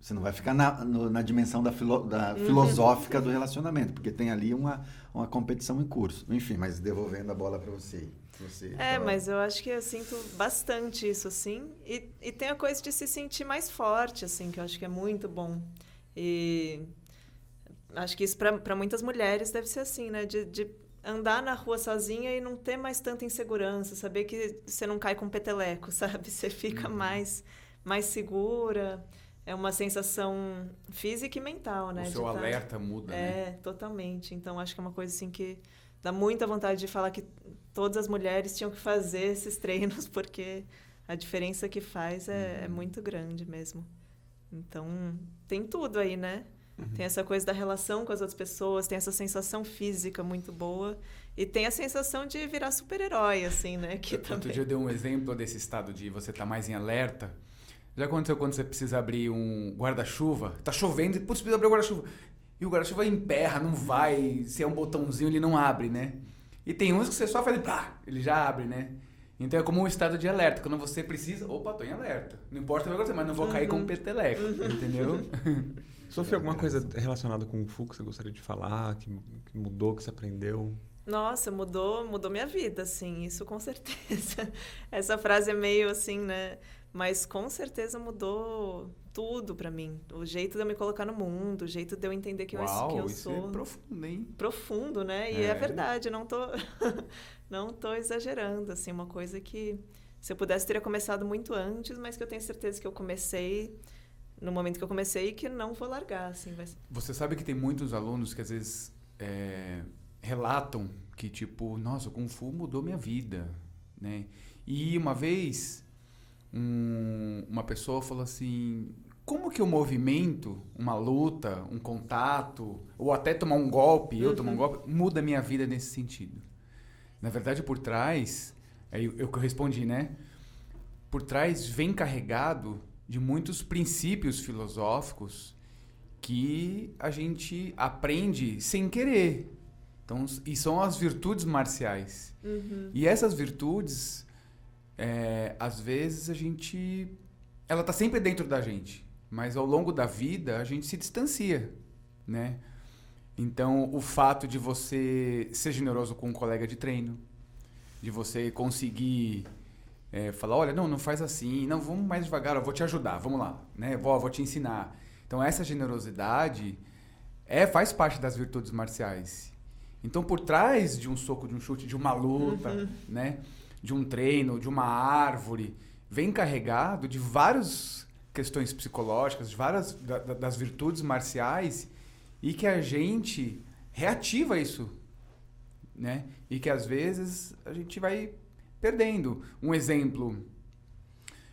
você não vai ficar na, no- na dimensão da, filo- da Uhum. filosófica do relacionamento, porque tem ali uma, uma competição em curso. Enfim, mas devolvendo a bola para você. você É, fala. mas eu acho que eu sinto bastante isso, assim. E, e tem a coisa de se sentir mais forte, assim, que eu acho que é muito bom. E acho que isso para muitas mulheres deve ser assim, né? De, de andar na rua sozinha e não ter mais tanta insegurança, saber que você não cai com peteleco, sabe? Você fica mais, mais segura. É uma sensação física e mental, né? O seu tá- alerta muda, né? é, totalmente. Então, acho que é uma coisa assim que dá muita vontade de falar que todas as mulheres tinham que fazer esses treinos, porque a diferença que faz é, é muito grande mesmo. Então, tem tudo aí, né? Tem essa coisa da relação com as outras pessoas, tem essa sensação física muito boa e tem a sensação de virar super-herói, assim, né? Que Outro também... dia eu dei um exemplo desse estado de você estar mais em alerta. Já aconteceu quando você precisa abrir um guarda-chuva? Tá chovendo e, putz, precisa abrir o guarda-chuva. E o guarda-chuva emperra, não vai. Se é um botãozinho, ele não abre, né? E tem uns que você só faz e pá, ele já abre, né? Então é como um estado de alerta. Quando você precisa, opa, tô em alerta. Não importa o que acontecer, mas não vou cair com um peteleco, entendeu? Sofia, alguma coisa relacionada com o Fu que você gostaria de falar, que, que mudou, que você aprendeu? Nossa, mudou, mudou minha vida, assim, isso com certeza. Essa frase é meio assim, né? Mas com certeza mudou tudo para mim. O jeito de eu me colocar no mundo, o jeito de eu entender que Uau, eu, que eu isso sou. É profundo, hein? Profundo, né? E é, É. verdade, não tô, não tô exagerando. Assim, uma coisa que se eu pudesse teria começado muito antes, mas que eu tenho certeza que eu comecei no momento que eu comecei e que não vou largar. Assim, vai... Você sabe que tem muitos alunos que às vezes é, relatam que, tipo, nossa, o Kung Fu mudou minha vida, né? E uma vez, um- uma pessoa falou assim, como que o movimento, uma luta, um contato, ou até tomar um golpe, eu tomar um golpe, muda a minha vida nesse sentido? Na verdade, por trás, é eu, eu que eu respondi, né? Por trás vem carregado de muitos princípios filosóficos que a gente aprende sem querer. Então, e são as virtudes marciais. E essas virtudes, é, às vezes a gente, ela está sempre dentro da gente, mas ao longo da vida a gente se distancia, né? Então, o fato de você ser generoso com um colega de treino, de você conseguir é, falar, olha, não, não faz assim, não, vamos mais devagar, eu vou te ajudar, vamos lá, né? Vou, vou te ensinar. Então, essa generosidade é faz parte das virtudes marciais. Então, por trás de um soco, de um chute, de uma luta, né? De um treino, de uma árvore, vem carregado de várias questões psicológicas, de várias da- da- das virtudes marciais e que a gente reativa isso, né? E que às vezes a gente vai perdendo. Um exemplo,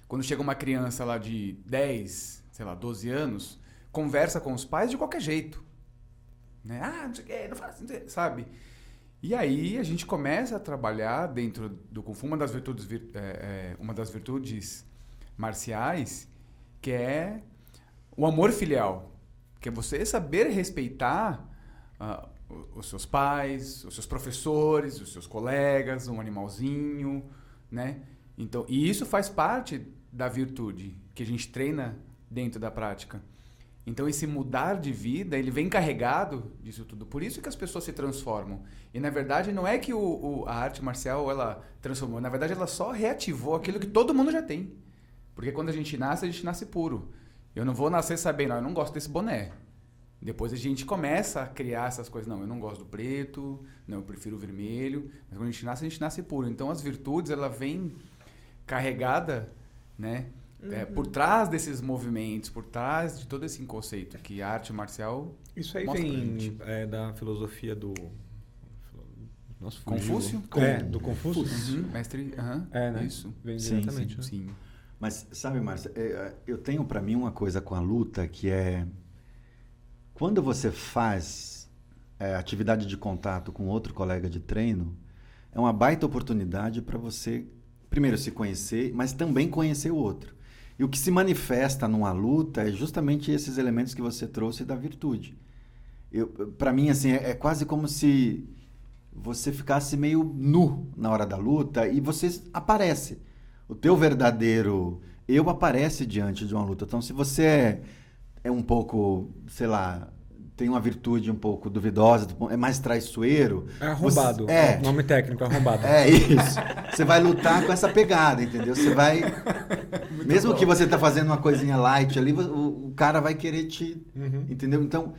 quando chega uma criança lá de 10, sei lá, 12 anos, conversa com os pais de qualquer jeito. Né? Ah, não sei o quê, não faz sabe? E aí a gente começa a trabalhar dentro do Kung Fu uma das virtudes, vir- é, é, uma das virtudes marciais, que é o amor filial, que é você saber respeitar o- os seus pais, os seus professores, os seus colegas, um animalzinho, né? Então, e isso faz parte da virtude que a gente treina dentro da prática. Então, esse mudar de vida, ele vem carregado disso tudo. Por isso que as pessoas se transformam. E, na verdade, não é que o, o- a arte marcial, ela transformou. Na verdade, ela só reativou aquilo que todo mundo já tem. Porque quando a gente nasce, a gente nasce puro. Eu não vou nascer sabendo, "Ah, eu não gosto desse boné. Depois a gente começa a criar essas coisas. Não, eu não gosto do preto, não, eu prefiro o vermelho. Mas quando a gente nasce, a gente nasce puro. Então, as virtudes, ela vem carregada, né? É, por trás desses movimentos, por trás de todo esse conceito que a arte marcial Isso aí Mostra pra vem gente. é, da filosofia do. Nossa. Confúcio? É, do Confúcio. Uhum, mestre, aham, É, né? Isso. Vem Sim, diretamente. né? Sim. Mas sabe, Márcia, é, eu tenho para mim uma coisa com a luta que é quando você faz é, atividade de contato com outro colega de treino, é uma baita oportunidade para você primeiro se conhecer, mas também conhecer o outro. E o que se manifesta numa luta é justamente esses elementos que você trouxe da virtude. Para mim, assim, é, é quase como se você ficasse meio nu na hora da luta e você aparece. O teu verdadeiro eu aparece diante de uma luta. Então, se você é, é um pouco, sei lá, tem uma virtude um pouco duvidosa, é mais traiçoeiro. É arrombado. Você- é, Nome técnico, arrombado. é isso. Você vai lutar com essa pegada, entendeu? Você vai. mesmo bom. que você tá fazendo uma coisinha light ali, o, o cara vai querer te. Uhum. Entendeu? Então,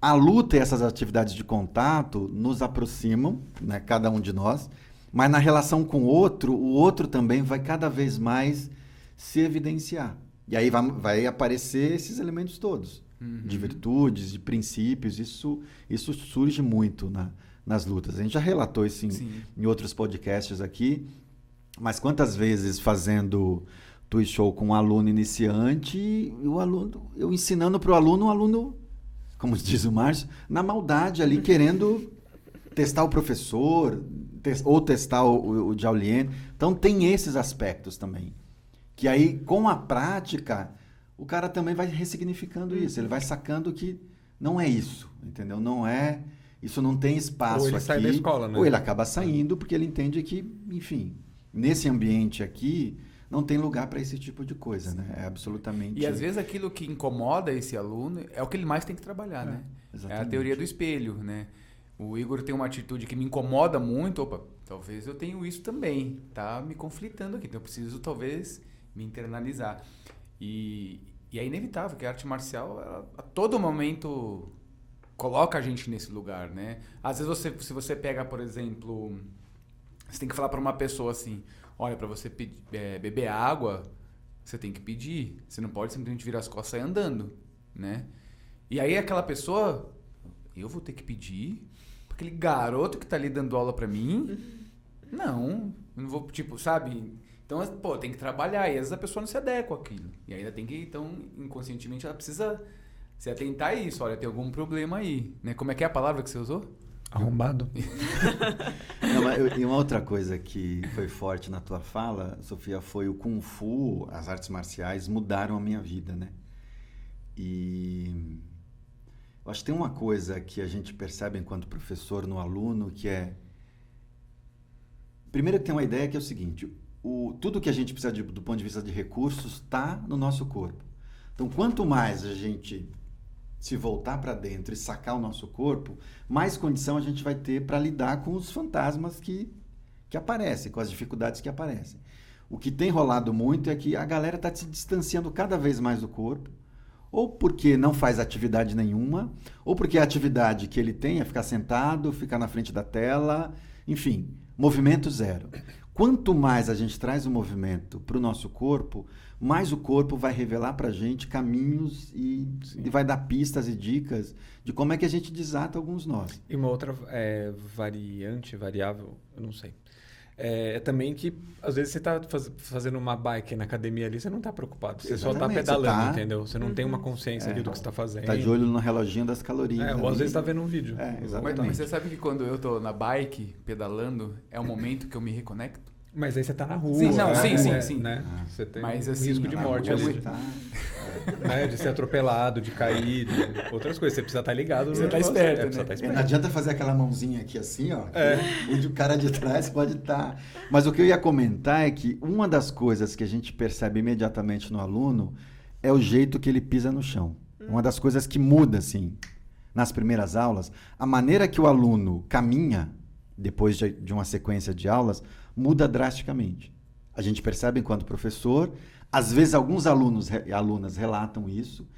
a luta e essas atividades de contato nos aproximam, né, cada um de nós, mas na relação com o outro, o outro também vai cada vez mais se evidenciar. E aí vai, vai aparecer esses elementos todos, de virtudes, de princípios, isso, isso surge muito na, nas lutas. A gente já relatou isso em, em outros podcasts aqui, mas quantas vezes fazendo Twist Show com um aluno iniciante, e o aluno, eu ensinando para o aluno, o aluno, como diz o Márcio, na maldade ali, querendo testar o professor, ou testar o, o, o Jaulien. Então tem esses aspectos também. Que aí, com a prática, o cara também vai ressignificando isso. Ele vai sacando que não é isso, entendeu? Não é... Isso não tem espaço Ou ele aqui. sai da escola, né? Ou ele acaba saindo porque ele entende que, enfim, nesse ambiente aqui, não tem lugar para esse tipo de coisa, né? É absolutamente... E às vezes aquilo que incomoda esse aluno é o que ele mais tem que trabalhar, né? É a exatamente. teoria do espelho, né? O Igor tem uma atitude que me incomoda muito. Opa, talvez eu tenha isso também. Tá me conflitando aqui. Então eu preciso, talvez, me internalizar. E, e é inevitável que a arte marcial, ela, a todo momento, coloca a gente nesse lugar, né? Às vezes, você, se você pega, por exemplo, você tem que falar para uma pessoa assim, olha, para você é, beber água, você tem que pedir. Você não pode simplesmente virar as costas e sair andando, né? E aí aquela pessoa, eu vou ter que pedir? Aquele garoto que tá ali dando aula para mim? Não, eu não vou, tipo, sabe? Então, pô, tem que trabalhar. E às vezes a pessoa não se adequa àquilo. E ainda tem que, então, inconscientemente, ela precisa se atentar a isso. Olha, tem algum problema aí. Né? Como é que é a palavra que você usou? Arrombado. Não, e uma outra coisa que foi forte na tua fala, Sofia, foi o Kung Fu, as artes marciais mudaram a minha vida, né? E eu acho que tem uma coisa que a gente percebe enquanto professor no aluno, que é... Primeiro tem uma ideia que é o seguinte, o, tudo que a gente precisa de, do ponto de vista de recursos está no nosso corpo. Então, quanto mais a gente se voltar para dentro e sacar o nosso corpo, mais condição a gente vai ter para lidar com os fantasmas que, que aparecem, com as dificuldades que aparecem. O que tem rolado muito é que a galera está se distanciando cada vez mais do corpo, ou porque não faz atividade nenhuma, ou porque a atividade que ele tem é ficar sentado, ficar na frente da tela, enfim, movimento zero. Quanto mais a gente traz o movimento para o nosso corpo, mais o corpo vai revelar para a gente caminhos e, e, vai dar pistas e dicas de como é que a gente desata alguns nós. E uma outra é, variante, variável, eu não sei. É, é, também que, às vezes, você está faz, fazendo uma bike na academia ali, você não está preocupado. Você Exatamente, só está pedalando, tá... entendeu? Você não uhum. tem uma uhum. consciência é, ali do que você está fazendo. Está de olho no reloginho das calorias. É, ou às vezes está vendo um vídeo. É, exatamente. Mas, mas você sabe que quando eu estou na bike, pedalando, é o momento que eu me reconecto? Mas aí você tá na rua. Sim, não, né? sim, sim, sim. Né? Você tem Mas, um assim, risco de morte ali. Tá... né? De ser atropelado, de cair, de outras coisas. Você precisa estar ligado. Você tá esperto, é, né? Tá esperto. Não adianta fazer aquela mãozinha aqui assim, ó. É. O cara de trás pode estar. Tá... Mas o que eu ia comentar é que uma das coisas que a gente percebe imediatamente no aluno é o jeito que ele pisa no chão. Uma das coisas que muda, assim, nas primeiras aulas, a maneira que o aluno caminha depois de, de uma sequência de aulas muda drasticamente. A gente percebe enquanto professor, às vezes alguns alunos e alunas relatam isso,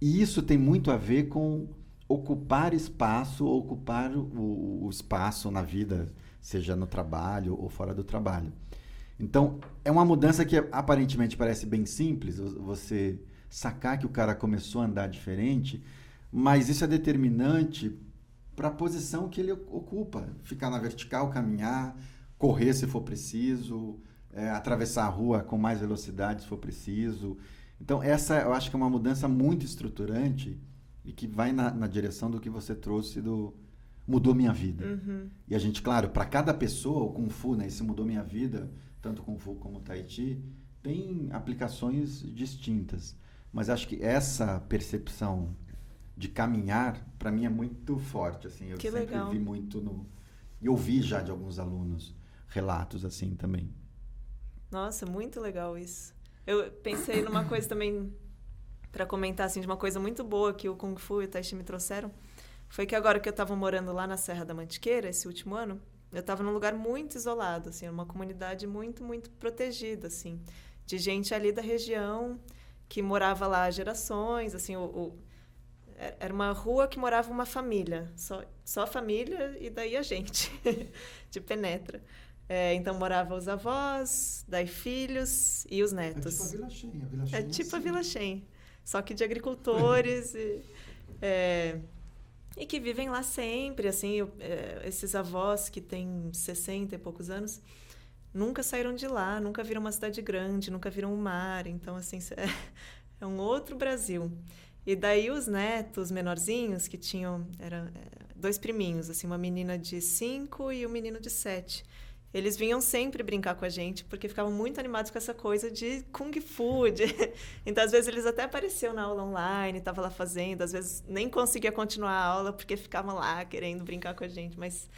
e isso tem muito a ver com ocupar espaço, ocupar o, o espaço na vida, seja no trabalho ou fora do trabalho. Então, é uma mudança que aparentemente parece bem simples, você sacar que o cara começou a andar diferente, mas isso é determinante para a posição que ele ocupa. Ficar na vertical, caminhar, correr se for preciso, é, atravessar a rua com mais velocidade se for preciso. Então, essa eu acho que é uma mudança muito estruturante e que vai na, na direção do que você trouxe do mudou minha vida. Uhum. E a gente, claro, para cada pessoa, o Kung Fu, né, esse mudou minha vida, tanto Kung Fu como o tem aplicações distintas. Mas acho que essa percepção de caminhar, para mim, é muito forte. Assim, eu que sempre legal. vi muito no. E ouvi já de alguns alunos relatos assim também. Nossa, muito legal isso. Eu pensei numa coisa também para comentar assim de uma coisa muito boa que o Kung Fu e o Tai Chi me trouxeram. Foi que agora que eu estava morando lá na Serra da Mantiqueira esse último ano, eu estava num lugar muito isolado, assim, uma comunidade muito muito protegida, assim, de gente ali da região que morava lá há gerações, assim, o, o era uma rua que morava uma família, só, só família e daí a gente, de penetra. É, então moravam os avós, daí filhos e os netos. É tipo a Vila Shen. A Vila Shen é tipo a Vila Shen, só que de agricultores e, é, e que vivem lá sempre. Assim, eu, é, esses avós que têm 60 e poucos anos nunca saíram de lá, nunca viram uma cidade grande, nunca viram o mar. Então, assim, é, é um outro Brasil. E daí os netos menorzinhos que tinham eram é, dois priminhos, assim, uma menina de cinco e um menino de sete eles vinham sempre brincar com a gente, porque ficavam muito animados com essa coisa de Kung Fu. De... Então, às vezes, eles até apareciam na aula online, estavam lá fazendo, às vezes nem conseguia continuar a aula porque ficavam lá querendo brincar com a gente. Mas.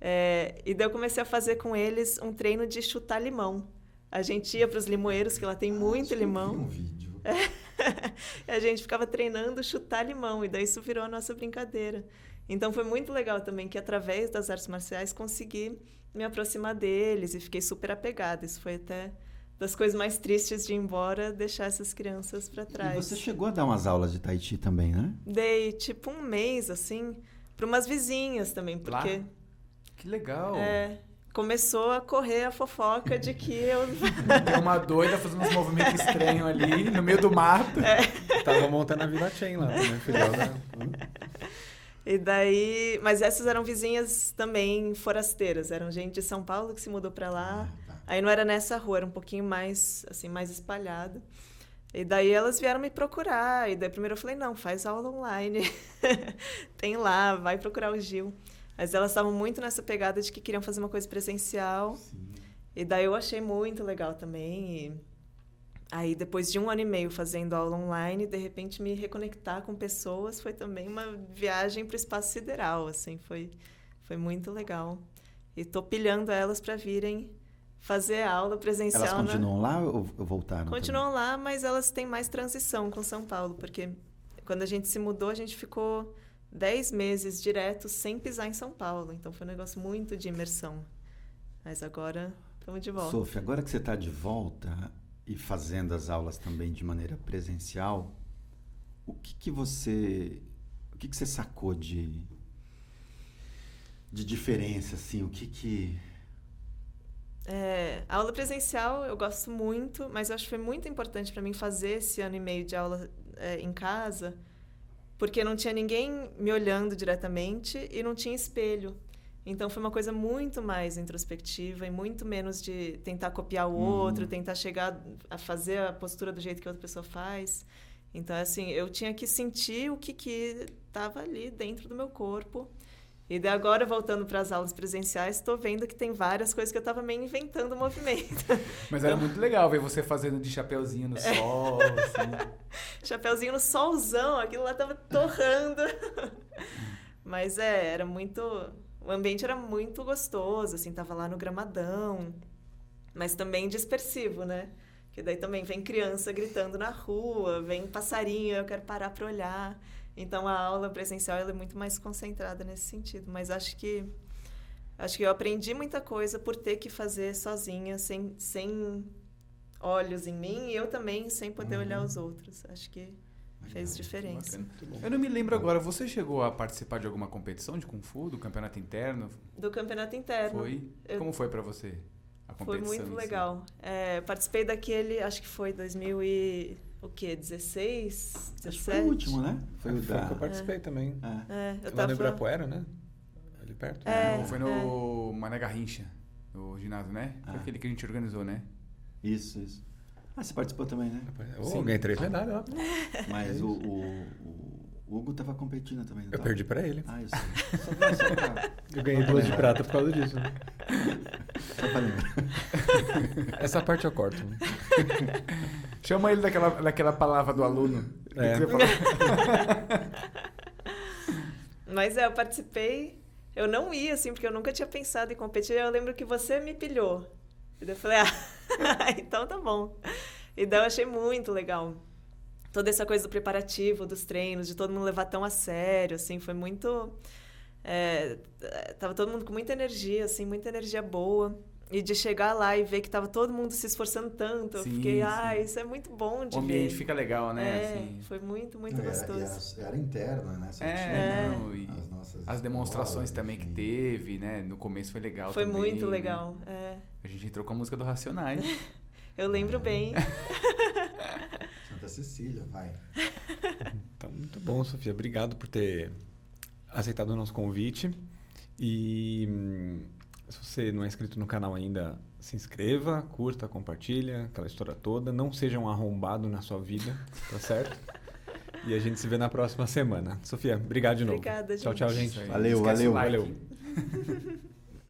É... E daí eu comecei a fazer com eles um treino de chutar limão. A gente ia para os limoeiros, que lá tem ah, muito limão. um vídeo. É. a gente ficava treinando chutar limão, e daí isso virou a nossa brincadeira. Então foi muito legal também que através das artes marciais consegui me aproximar deles e fiquei super apegada. Isso foi até das coisas mais tristes de ir embora, deixar essas crianças para trás. E você chegou a dar umas aulas de Tai Chi também, né? Dei tipo um mês, assim, para umas vizinhas também, porque. Lá? Que legal! É, começou a correr a fofoca de que eu. Tem uma doida fazendo uns movimentos estranhos ali no meio do mato. É. Tava montando a Vila Chain lá também, filial da... E daí, mas essas eram vizinhas também forasteiras, eram gente de São Paulo que se mudou para lá. Ah, tá. Aí não era nessa rua, era um pouquinho mais assim, mais espalhado. E daí elas vieram me procurar. E daí primeiro eu falei, não, faz aula online. Tem lá, vai procurar o Gil. Mas elas estavam muito nessa pegada de que queriam fazer uma coisa presencial. Sim. E daí eu achei muito legal também. E aí, depois de um ano e meio fazendo aula online, de repente me reconectar com pessoas foi também uma viagem para o espaço sideral. Assim, foi, foi muito legal. E tô pilhando elas para virem fazer aula presencial. Elas na- continuam lá ou voltaram? também? Continuam lá, mas elas têm mais transição com São Paulo, porque quando a gente se mudou, a gente ficou 10 meses direto sem pisar em São Paulo. Então foi um negócio muito de imersão. Mas agora estamos de volta. Sofia, agora que você está de volta e fazendo as aulas também de maneira presencial, o que, que você o que, que você sacou de de diferença assim? O que que É, a aula presencial eu gosto muito, mas eu acho que foi muito importante para mim fazer esse ano e meio de aula é, em casa, porque não tinha ninguém me olhando diretamente e não tinha espelho. Então foi uma coisa muito mais introspectiva e muito menos de tentar copiar o Uhum. outro, tentar chegar a fazer a postura do jeito que a outra pessoa faz. Então assim, eu tinha que sentir o que que estava ali dentro do meu corpo. E daí agora, voltando para as aulas presenciais, estou vendo que tem várias coisas que eu estava meio inventando o movimento. Mas era muito legal ver você fazendo de chapeuzinho no sol, assim. Chapeuzinho no solzão, aquilo lá tava torrando. Mas é, era muito. O ambiente era muito gostoso, assim, tava lá no gramadão. Mas também dispersivo, né? Que daí também vem criança gritando na rua, vem passarinho, eu quero parar para olhar. Então a aula presencial é muito mais concentrada nesse sentido. Mas acho que acho que eu aprendi muita coisa por ter que fazer sozinha, sem, sem olhos em mim, e eu também sem poder olhar os outros. Acho que fez diferença. Eu não me lembro agora, você chegou a participar de alguma competição de Kung Fu, do campeonato interno? Do campeonato interno. Foi? Eu- Como foi pra você a Foi competição? muito em si? legal. É, participei daquele, acho que foi 2000 e... O quê? 16? 17? acho que foi o último, né? Foi o Foi da que eu participei também. É. É, eu Lá tava... no Ibirapuera, né? Ali perto. É. Não, foi no Mané Garrincha, no ginásio, né? Foi Ah. aquele que a gente organizou, né? Isso, isso. Ah, você participou também, né? Oh, Sim. ganhei três medalhas lá. Mas o, o, o Hugo estava competindo também. Eu tava? perdi pra ele. Ah. Só, pra- só pra, Eu ganhei duas de prata por causa disso. né? só pra lembrar. Essa parte eu corto. Chama ele daquela, daquela palavra do aluno. É. que? Mas é, eu participei. Eu não ia, assim, porque eu nunca tinha pensado em competir. Eu lembro que você me pilhou. Eu falei, ah, então tá bom. E daí eu achei muito legal. Toda essa coisa do preparativo, dos treinos, de todo mundo levar tão a sério, assim, foi muito... É, tava todo mundo com muita energia, assim, muita energia boa. E de chegar lá e ver que tava todo mundo se esforçando tanto, eu Sim, fiquei, ah, sim. isso é muito bom de O ambiente ver. fica legal, né? É, assim. foi muito, muito Não, era- gostoso. Era, era interna, né? Só É, tinha não, e as nossas As demonstrações escolas, também que enfim. teve, né? No começo foi legal Foi também, muito né? legal, é. A gente entrou com a música do Racionais. Eu lembro bem. Santa Cecília, vai. Então, muito bom, Sofia. Obrigado por ter aceitado o nosso convite. E hum, se você não é inscrito no canal ainda, se inscreva, curta, compartilha, aquela história toda. Não seja um arrombado na sua vida, tá certo? E a gente se vê na próxima semana. Sofia, obrigado de novo. Obrigada, Tchau, gente. tchau, Isso gente. Valeu, valeu. like. Valeu.